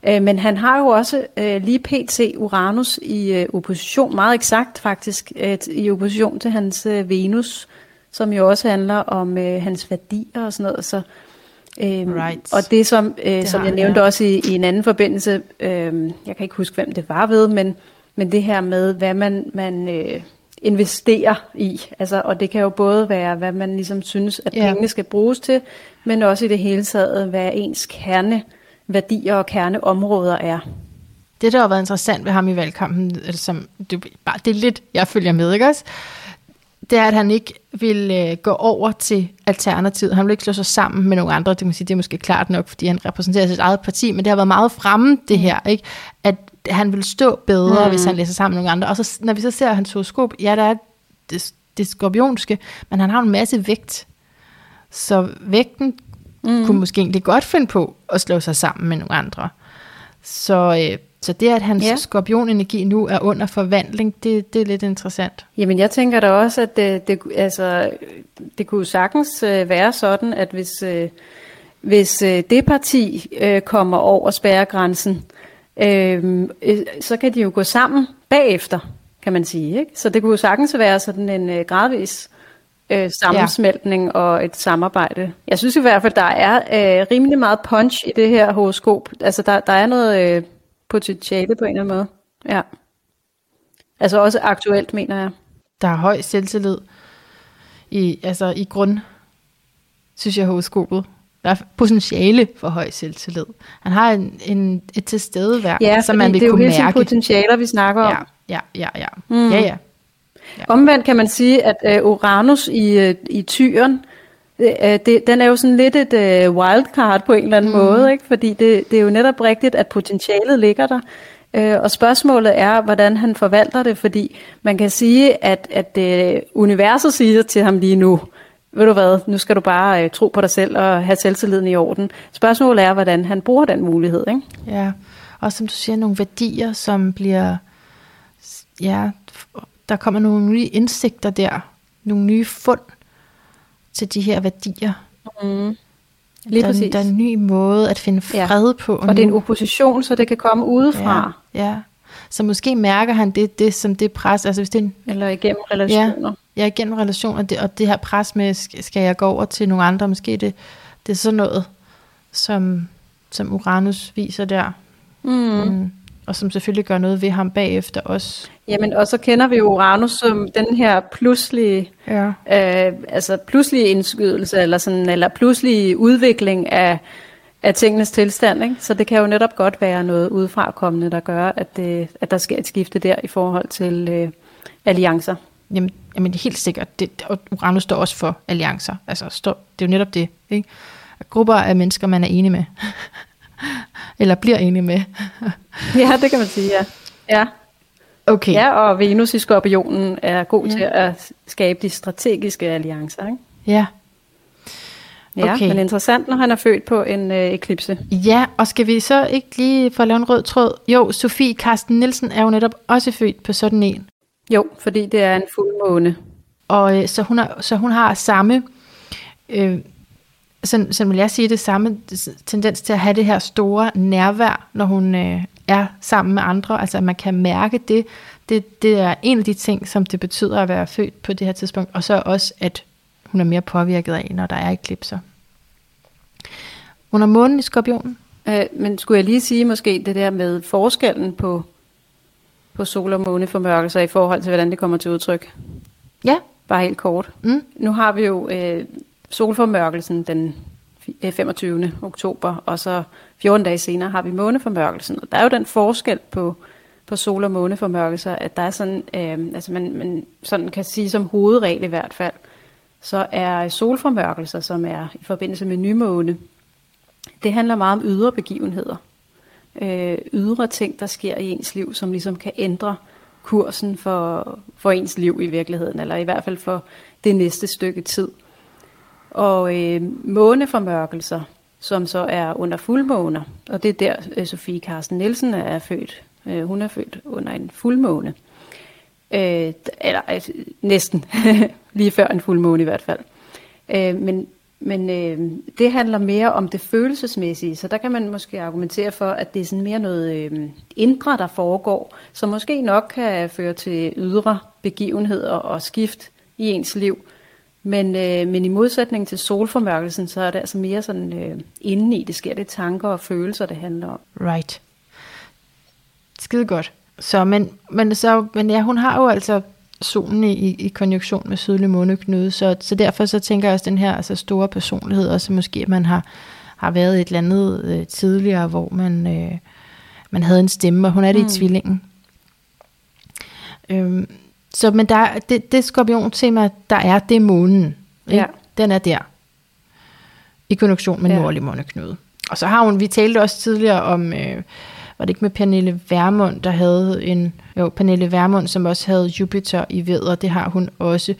Øh, men han har jo også øh, lige pt. Uranus i øh, opposition, meget eksakt faktisk, øh, i opposition til hans øh, Venus, som jo også handler om øh, hans værdier og sådan noget. Så Øhm, right. Og det som, øh, det som jeg nævnte ja. også i, i en anden forbindelse, øh, jeg kan ikke huske hvem det var ved, men, men det her med, hvad man, man øh, investerer i. Altså, og det kan jo både være, hvad man ligesom synes, at ja. pengene skal bruges til, men også i det hele taget, hvad ens kerneværdier og kerneområder er. Det, der har været interessant ved ham i valgkampen, som, det, bare, det er lidt, jeg følger med, ikke også? det er, at han ikke vil øh, gå over til Alternativet. Han vil ikke slå sig sammen med nogle andre. Det, kan man sige, det er måske klart nok, fordi han repræsenterer sit eget parti, men det har været meget fremme, det her, ikke? at han vil stå bedre, mm. hvis han læser sammen med nogle andre. Og så, når vi så ser hans horoskop, ja, der er det, det skorpionske, men han har en masse vægt. Så vægten mm. kunne måske egentlig godt finde på at slå sig sammen med nogle andre. Så øh, så det, at hans ja. skorpionenergi nu er under forvandling, det, det er lidt interessant. Jamen jeg tænker da også, at det, det, altså, det kunne sagtens øh, være sådan, at hvis, øh, hvis øh, det parti øh, kommer over spærregrænsen, øh, øh, så kan de jo gå sammen bagefter, kan man sige. Ikke? Så det kunne jo sagtens være sådan en øh, gradvis øh, sammensmeltning ja. og et samarbejde. Jeg synes i hvert fald, der er øh, rimelig meget punch i det her horoskop. Altså der, der er noget... Øh, potentiale på en eller anden måde. Ja. Altså også aktuelt, mener jeg. Der er høj selvtillid i, altså i grund, synes jeg, horoskopet. Der er potentiale for høj selvtillid. Han har en, en, et tilstedeværk, ja, som man vil kunne mærke. det er jo hele potentialer, vi snakker om. Ja, ja, ja. Ja, mm. ja, ja. Ja. Omvendt kan man sige, at uh, Uranus i, uh, i tyren, Øh, det, den er jo sådan lidt et uh, wildcard på en eller anden mm. måde, ikke? fordi det, det er jo netop rigtigt, at potentialet ligger der. Uh, og spørgsmålet er, hvordan han forvalter det, fordi man kan sige, at, at uh, universet siger til ham lige nu, ved du hvad, nu skal du bare uh, tro på dig selv og have selvtilliden i orden. Spørgsmålet er, hvordan han bruger den mulighed. Ikke? Ja, og som du siger, nogle værdier, som bliver, ja, der kommer nogle nye indsigter der, nogle nye fund, til de her værdier. Mm. Lige der, præcis. der er en ny måde at finde fred ja. på. Og, og det er en opposition, så det kan komme udefra. Ja, ja. Så måske mærker han det, det som det pres, altså hvis det er en, Eller igennem relationer. Ja, ja igennem relationer, det, og det her pres med, skal jeg gå over til nogle andre, måske det, det er sådan noget, som, som Uranus viser der. Mm. Mm og som selvfølgelig gør noget ved ham bagefter også. Jamen, og så kender vi Uranus som den her pludselige, ja. øh, altså pludselige indskydelse, eller, sådan, eller pludselige udvikling af, af tingenes tilstand. Ikke? Så det kan jo netop godt være noget udefrakommende, der gør, at, det, at der sker et skifte der i forhold til øh, alliancer. jamen, jamen det er helt sikkert, det, Uranus står også for alliancer. Altså, står, det er jo netop det. Ikke? Grupper af mennesker, man er enig med. Eller bliver enig med. ja, det kan man sige, ja. Ja, Okay. ja og Venus i skorpionen er god ja. til at skabe de strategiske alliancer. Ikke? Ja. Ja, Okay. men interessant, når han er født på en øh, eklipse. ja, og skal vi så ikke lige få lavet en rød tråd? Jo, Sofie Karsten Nielsen er jo netop også født på sådan en. Jo, fordi det er en fuldmåne. Og øh, så, hun har, så hun har samme, øh, sådan, sådan vil jeg sige det, samme tendens til at have det her store nærvær, når hun øh, er sammen med andre. Altså at man kan mærke det. det. Det er en af de ting, som det betyder at være født på det her tidspunkt. Og så også, at hun er mere påvirket af, når der er eklipser. Hun har månen i skorpionen. Øh, men skulle jeg lige sige måske det der med forskellen på, på sol- og måneformørkelser i forhold til, hvordan det kommer til udtryk? Ja. Bare helt kort. Mm. Nu har vi jo øh, solformørkelsen den 25. Eh, oktober, og så 14 dage senere har vi måneformørkelsen. Og der er jo den forskel på, på sol- og måneformørkelser, at der er sådan, øh, altså man, man sådan kan sige som hovedregel i hvert fald, så er solformørkelser, som er i forbindelse med nymåne, det handler meget om ydre begivenheder. Øh, ydre ting, der sker i ens liv, som ligesom kan ændre kursen for, for ens liv i virkeligheden, eller i hvert fald for det næste stykke tid. Og øh, måneformørkelser, som så er under fuldmåner, og det er der øh, Sofie Carsten Nielsen er født. Øh, hun er født under en fuldmåne. Øh, eller altså, næsten lige før en fuldmåne i hvert fald. Øh, men men øh, det handler mere om det følelsesmæssige, så der kan man måske argumentere for, at det er sådan mere noget øh, indre, der foregår, som måske nok kan føre til ydre begivenheder og skift i ens liv. Men, øh, men i modsætning til solformørkelsen, så er det altså mere sådan øh, indeni, det sker det er tanker og følelser, det handler om. Right. Skide godt. Så, men, men, så, men ja, hun har jo altså solen i, i konjunktion med sydlig måneknude, så, så derfor så tænker jeg også den her altså store personlighed, også måske at man har, har været et eller andet øh, tidligere, hvor man, øh, man havde en stemme, og hun er det mm. i tvillingen. Øhm, så men der, det, det skorpion-tema, der er, det er månen. Ikke? Ja. Den er der. I konjunktion med Ja. nordlig måneknude. Og så har hun, vi talte også tidligere om, øh, var det ikke med Pernille Vermund, der havde en, jo, Pernille Vermund, som også havde Jupiter i vædder, det har hun også.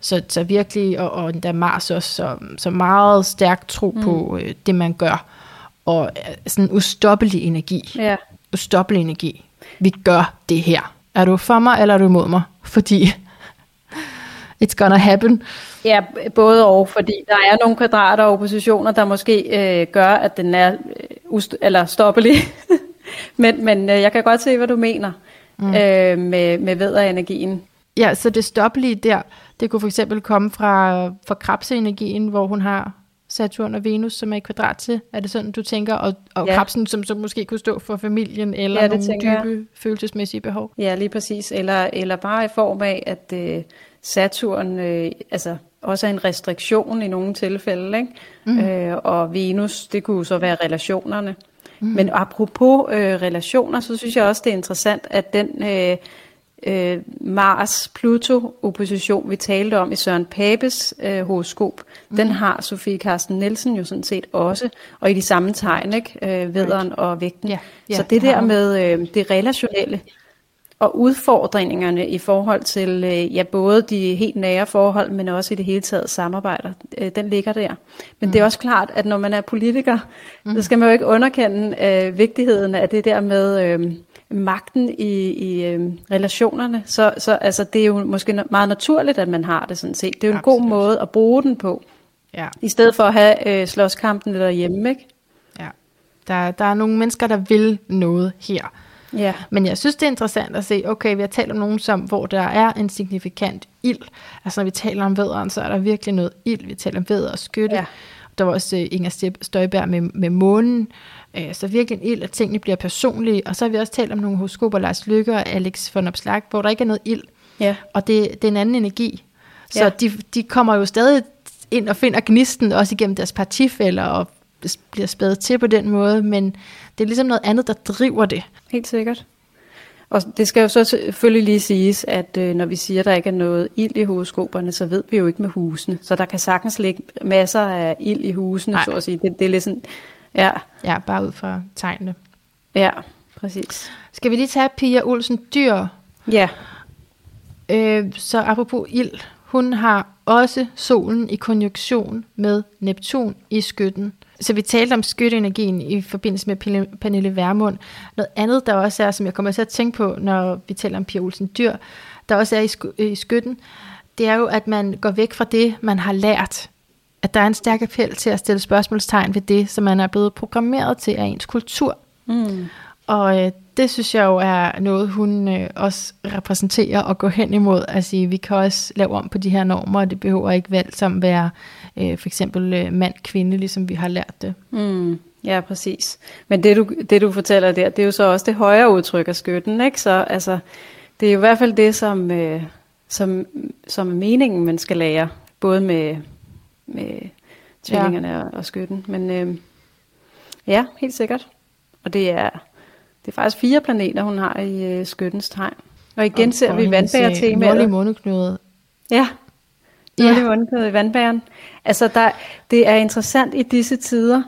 Så, så virkelig, og, og der Mars også, så, så meget stærk tro mm. på øh, det, man gør. Og øh, sådan en ustoppelig energi. Ja. Ustoppelig energi. Vi gør det her. Er du for mig, eller er du imod mig? Fordi it's gonna happen. Ja, både og, fordi der er nogle kvadrater og oppositioner, der måske øh, gør, at den er øh, ust- eller stoppelig. men men øh, jeg kan godt se, hvad du mener mm. øh, med, med vædderenergien. Ja, så det stoppelige der, det kunne for eksempel komme fra, fra krabseenergien, hvor hun har Saturn og Venus, som er i kvadrat til. Er det sådan, du tænker? Og, og Ja. krabsen, som, som måske kunne stå for familien, eller Ja, nogle tænker jeg. dybe følelsesmæssige behov. Ja, lige præcis. Eller, eller bare i form af, at øh, Saturn øh, altså, også er en restriktion i nogle tilfælde. Ikke? Mm. Øh, og Venus, det kunne så være relationerne. Mm. Men apropos øh, relationer, så synes jeg også, det er interessant, at den øh, øh, Mars-Pluto-opposition, vi talte om i Søren Papes øh, horoskop, mm. den har Sofie Carsten Nielsen jo sådan set også, og i de samme tegn, ikke? Øh, vederen og vægten. Ja, ja, så det der med øh, det relationelle, og udfordringerne i forhold til øh, ja, både de helt nære forhold, men også i det hele taget samarbejder, øh, den ligger der. Men mm. det er også klart, at når man er politiker, mm. så skal man jo ikke underkende øh, vigtigheden af det der med øh, magten i, i øh, relationerne. Så, så altså, det er jo måske meget naturligt, at man har det sådan set. Det er jo en god Absolut. måde at bruge den på, Ja, i stedet for at have øh, slåskampen derhjemme, ikke? ja. Der, der er nogle mennesker, der vil noget her. Ja. Men jeg synes, det er interessant at se, okay, vi har talt om nogen, som, hvor der er en signifikant ild. Altså når vi taler om vædderen, så er der virkelig noget ild. Vi taler om vædder og skytte. Ja. Der var også uh, Inger Støjberg med, med månen. Uh, så virkelig en ild, at tingene bliver personlige. Og så har vi også talt om nogle horoskoper, Lars Lykke og Alex von Opslag, hvor der ikke er noget ild. Ja. Og det, det er en anden energi. Så Ja. de, de kommer jo stadig ind og finder gnisten, også igennem deres partifælder, og bliver spædet til på den måde. Men det er ligesom noget andet, der driver det. Helt sikkert. Og det skal jo så selvfølgelig lige siges, at øh, når vi siger, at der ikke er noget ild i horoskoperne, så ved vi jo ikke med husene. Så der kan sagtens ligge masser af ild i husene, Nej. så at sige. Det, det er lidt sådan, ja. Ja, bare ud fra tegnene. Ja, præcis. Skal vi lige tage Pia Olsen Dyr? Ja. Øh, så apropos ild, hun har også solen i konjunktion med Neptun i skytten. Så vi talte om skytteenergien i forbindelse med Pernille Værmund. Noget andet, der også er, som jeg kommer til at tænke på, når vi taler om Pia Olsen Dyr, der også er i, sk- i skytten, det er jo, at man går væk fra det, man har lært. At der er en stærk appel til at stille spørgsmålstegn ved det, som man er blevet programmeret til af ens kultur. Mm. Og øh, det synes jeg jo er noget, hun øh, også repræsenterer og går hen imod. Altså, vi kan også lave om på de her normer, og det behøver ikke vel som være øh, for eksempel øh, mand-kvinde, ligesom vi har lært det. Mm. Ja, præcis. Men det du, det, du fortæller der, det er jo så også det højere udtryk af skytten, ikke? Så altså, det er jo i hvert fald det, som, øh, som, som er meningen, man skal lære, både med, med tvillingerne ja. og, og skytten. Men øh, ja, helt sikkert. Og det er, det er faktisk fire planeter, hun har i øh, skyttens tegn. Og igen og, ser vi vandbærer-temaet. Nordlig måneknude. Ja, nordlig ja. måneknude i vandbæren. Altså, der, det er interessant i disse tider,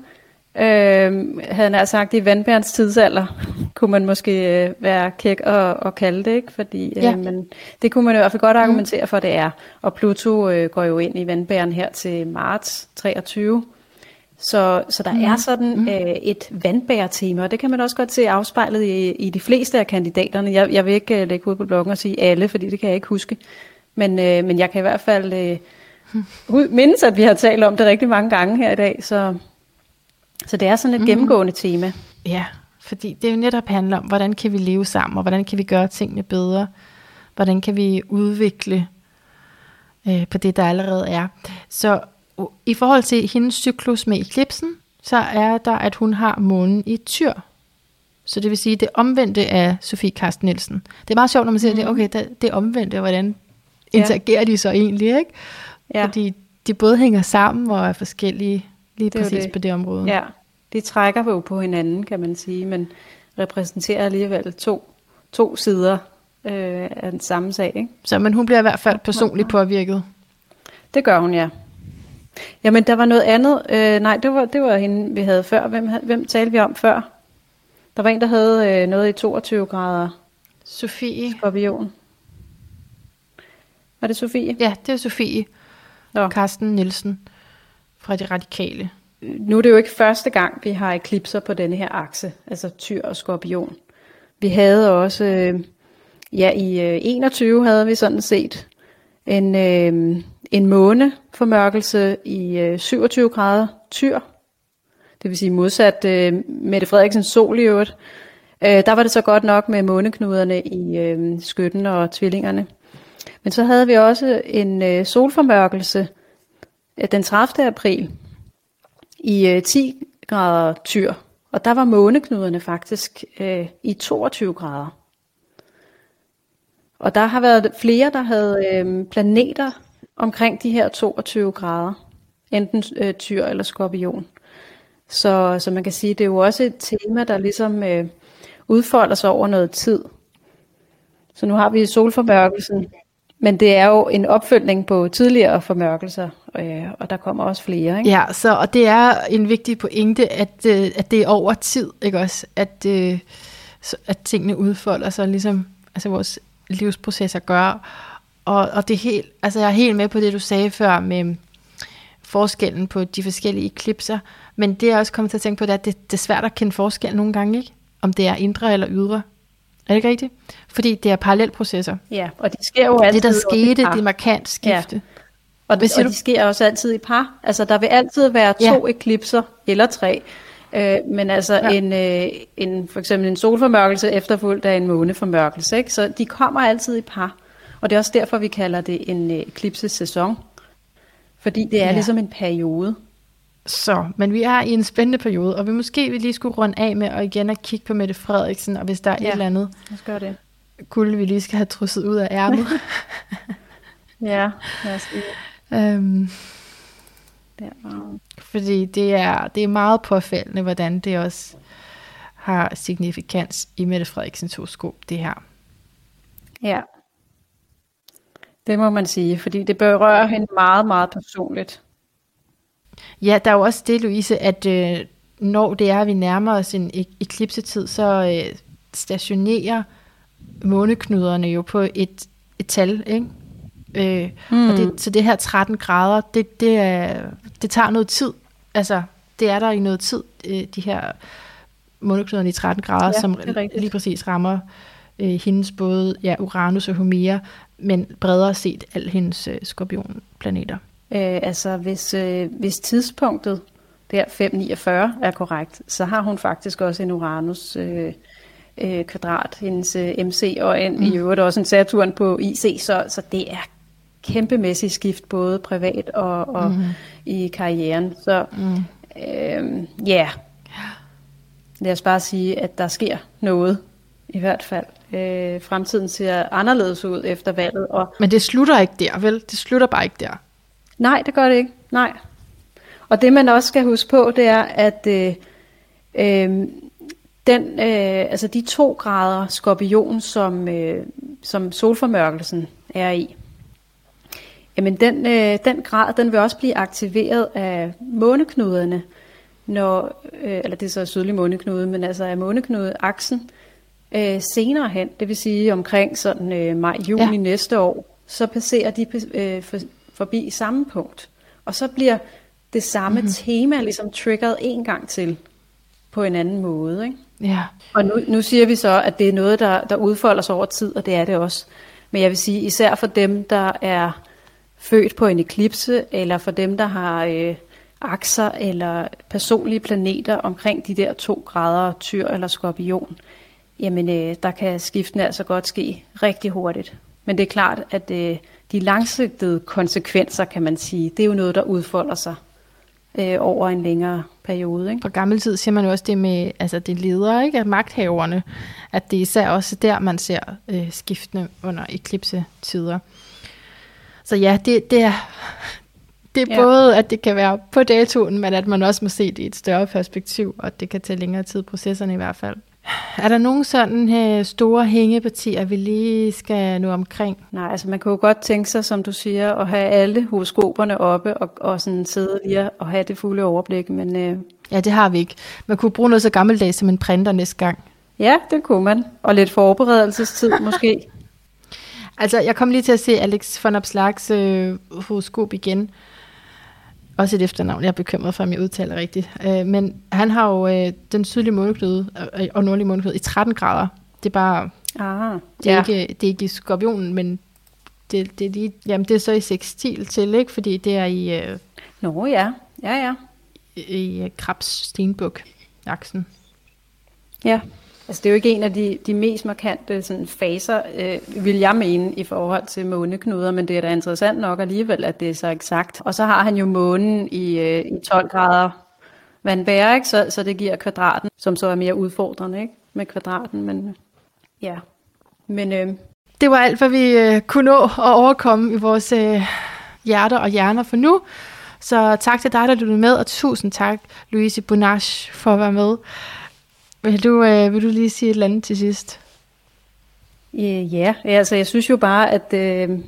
øh, havde han sagt, i vandbærens tidsalder, kunne man måske øh, være kæk og, og kalde det, ikke? Fordi, øh, ja. men det kunne man i hvert fald godt mm. argumentere for, det er. Og Pluto øh, går jo ind i vandbæren her til marts 23. Så, så der mm. er sådan mm. øh, et vandbærtema, og det kan man også godt se afspejlet i, i de fleste af kandidaterne. Jeg, jeg vil ikke uh, lægge ud på bloggen og sige alle, fordi det kan jeg ikke huske. Men, øh, men jeg kan i hvert fald øh, mindes, at vi har talt om det rigtig mange gange her i dag. Så, så det er sådan et mm. gennemgående tema. Ja, fordi det jo netop handler om, hvordan kan vi leve sammen, og hvordan kan vi gøre tingene bedre. Hvordan kan vi udvikle øh, på det, der allerede er. Så i forhold til hendes cyklus med eklipsen, så er der, at hun har månen i tyr. Så det vil sige, det omvendte af Sofie Karsten Nielsen. Det er meget sjovt, når man siger, mm. det, okay, det, det omvendte, hvordan interagerer ja. de så egentlig, ikke? Ja. Fordi de både hænger sammen og er forskellige lige det præcis det. på det område. Ja, de trækker jo på hinanden, kan man sige, men repræsenterer alligevel to, to sider øh, af den samme sag. Ikke? Så men hun bliver i hvert fald personligt påvirket. Det gør hun, ja. Jamen, der var noget andet. Øh, nej, det var, det var hende, vi havde før. Hvem, hvem talte vi om før? Der var en, der havde øh, noget i 22 grader. Sofie. Skorpion. Var det Sofie? Ja, det er Sofie. Nå. Carsten Nielsen fra De Radikale. Nu er det jo ikke første gang, vi har eklipser på denne her akse, altså tyr og skorpion. Vi havde også, øh, ja i øh, 21 havde vi sådan set en, øh, en måneformørkelse i øh, 27 grader tyr, det vil sige modsat øh, Mette Frederiksens sol i øvrigt. Øh, der var det så godt nok med måneknuderne i øh, skytten og tvillingerne. Men så havde vi også en øh, solformørkelse den 30. april i øh, 10 grader tyr, og der var måneknuderne faktisk øh, i 22 grader. Og der har været flere, der havde øh, planeter omkring de her 22 grader. Enten øh, tyr eller skorpion. Så, så man kan sige, det er jo også et tema, der ligesom øh, udfolder sig over noget tid. Så nu har vi solformørkelsen, men det er jo en opfølgning på tidligere formørkelser, øh, og der kommer også flere. Ikke? Ja, så, og det er en vigtig pointe, at, øh, at det er over tid, ikke også? At, øh, at tingene udfolder sig, ligesom altså vores livsprocesser gør. Og, og det er helt, altså jeg er helt med på det, du sagde før med forskellen på de forskellige eklipser, men det er også kommet til at tænke på, det, at det, det er svært at kende forskel nogle gange, ikke? Om det er indre eller ydre. Er det ikke rigtigt? Fordi det er parallelprocesser. Ja, og det sker jo altid. Det, der skete, det er markant skifte. Ja. Og, det, og de sker også altid i par. Altså, der vil altid være to ja. eklipser, eller tre. Øh, men altså ja. en, øh, en, for eksempel en solformørkelse efterfulgt af en måneformørkelse. Ikke? Så de kommer altid i par. Og det er også derfor, vi kalder det en øh, eklipsesæson. Fordi det er ja. ligesom en periode. Så, men vi er i en spændende periode, og vi måske vil lige skulle runde af med og igen at kigge på Mette Frederiksen, og hvis der er ja, et eller andet, gøre det. Kunne vi lige skal have trusset ud af ærmet. ja, lad os øhm, der. Fordi det er, det er meget påfældende, hvordan det også har signifikans i Mette Frederiksens horoskop, det her. Ja, det må man sige, fordi det berører hende meget, meget personligt. Ja, der er jo også det, Louise, at øh, når det er, at vi nærmer os en ek- eklipsetid, så øh, stationerer måneknuderne jo på et, et tal, ikke? Øh, mm. og det, så det her 13 grader, det, det, er, det tager noget tid. Altså, det er der i noget tid, øh, de her måneknuderne i 13 grader, Ja, som lige præcis rammer øh, hendes både ja, Uranus og Homera, men bredere set al hendes øh, skorpionplaneter. Øh, altså hvis, øh, hvis tidspunktet der 549 er korrekt, så har hun faktisk også en Uranus øh, øh, kvadrat, hendes øh, MC, og en, mm. i øvrigt også en Saturn på IC, så, så det er kæmpemæssigt skift, både privat og, og mm. i karrieren. Så Mm. øh, ja, lad os bare sige, at der sker noget i hvert fald. Øh, fremtiden ser anderledes ud efter valget, og Men det slutter ikke der, vel? Det slutter bare ikke der. Nej, det gør det ikke. Nej. Og det man også skal huske på, det er, at øh, øh, den, øh, altså de to grader skorpion, som, øh, som solformørkelsen er i, jamen den, øh, den grad, den vil også blive aktiveret af måneknuderne, når, øh, eller det er så sydlig måneknude, men altså af måneknudeaksen øh, senere hen, det vil sige omkring sådan øh, maj-juni Ja. næste år, så passerer de øh, for, forbi samme punkt. Og så bliver det samme mm-hmm. tema ligesom triggeret en gang til på en anden måde. Ikke? Ja. Og nu, nu siger vi så, at det er noget, der, der udfolder sig over tid, og det er det også. Men jeg vil sige, især for dem, der er født på en eklipse, eller for dem, der har øh, akser eller personlige planeter omkring de der to grader tyr eller skorpion, jamen øh, der kan skiftene altså godt ske rigtig hurtigt. Men det er klart, at øh, de langsigtede konsekvenser, kan man sige, det er jo noget, der udfolder sig øh, over en længere periode. Ikke? Fra gammel tid siger man jo også det med, altså det ledere, ikke? At magthaverne, at det er især også der, man ser øh, skiftende under eklipsetider. Så ja, det, det er, det er Ja. både, at det kan være på datoen, men at man også må se det i et større perspektiv, og det kan tage længere tid, processerne i hvert fald. Er der nogle sådan øh, store hængepartier, vi lige skal nå omkring? Nej, altså man kan jo godt tænke sig, som du siger, at have alle horoskoperne oppe og, og sådan sidde lige og have det fulde overblik. Men øh, Ja, det har vi ikke. Man kunne bruge noget så gammeldags som en printer næste gang. ja, det kunne man. Og lidt forberedelsestid måske. Altså, jeg kom lige til at se Alex von Opslags øh, horoskop igen. Også et efternavn, jeg er bekymret for, om jeg udtaler rigtigt. Øh, men han har jo øh, den sydlige måneknude øh, og nordlige måneknude i 13 grader. Det er bare, Ah, det er, ja. ikke, det er ikke i skorpionen, men det, det, er lige, jamen, det er så i sextil til, ikke? Fordi det er i, øh, Nå ja, ja ja. i øh, Krabs Stenbuk aksen. Ja, altså det er jo ikke en af de, de mest markante sådan, faser, øh, vil jeg mene, i forhold til måneknuder, men det er da interessant nok alligevel, at det er så eksakt. Og så har han jo månen i, øh, i 12 grader vandbær, ikke? Så, så det giver kvadraten, som så er mere udfordrende ikke? med kvadraten, men øh, ja. Men øh, Det var alt, hvad vi øh, kunne nå at overkomme i vores øh, hjerter og hjerner for nu. Så tak til dig, der lyttede med, og tusind tak, Louise Bonage, for at være med. Vil du, øh, vil du lige sige et eller andet til sidst? Øh, Ja, altså jeg synes jo bare, at øh,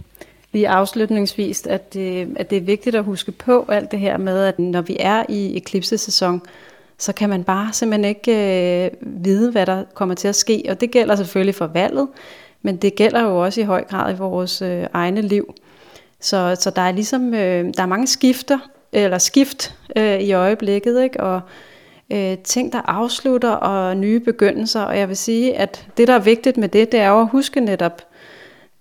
lige afslutningsvis, at, øh, at det er vigtigt at huske på alt det her med, at når vi er i eklipsesæson, så kan man bare simpelthen ikke øh, vide, hvad der kommer til at ske. Og det gælder selvfølgelig for valget, men det gælder jo også i høj grad i vores øh, egne liv. Så, så der er ligesom øh, der er mange skifter eller skift øh, i øjeblikket, ikke? Og øh, ting der afslutter og nye begyndelser. Og jeg vil sige, at det der er vigtigt med det, det er jo at huske netop,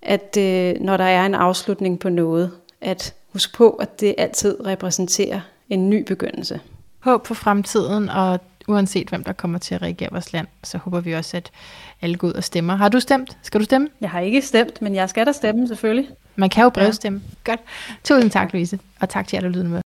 at øh, når der er en afslutning på noget, at huske på, at det altid repræsenterer en ny begyndelse. Håb for fremtiden, og uanset hvem der kommer til at reagere i vores land, så håber vi også, at alle går ud og stemmer. Har du stemt? Skal du stemme? Jeg har ikke stemt, men jeg skal da stemme selvfølgelig. Man kan jo brevstemme. Ja. Godt. Tusind tak, Louise, og tak til jer, der lyttede med.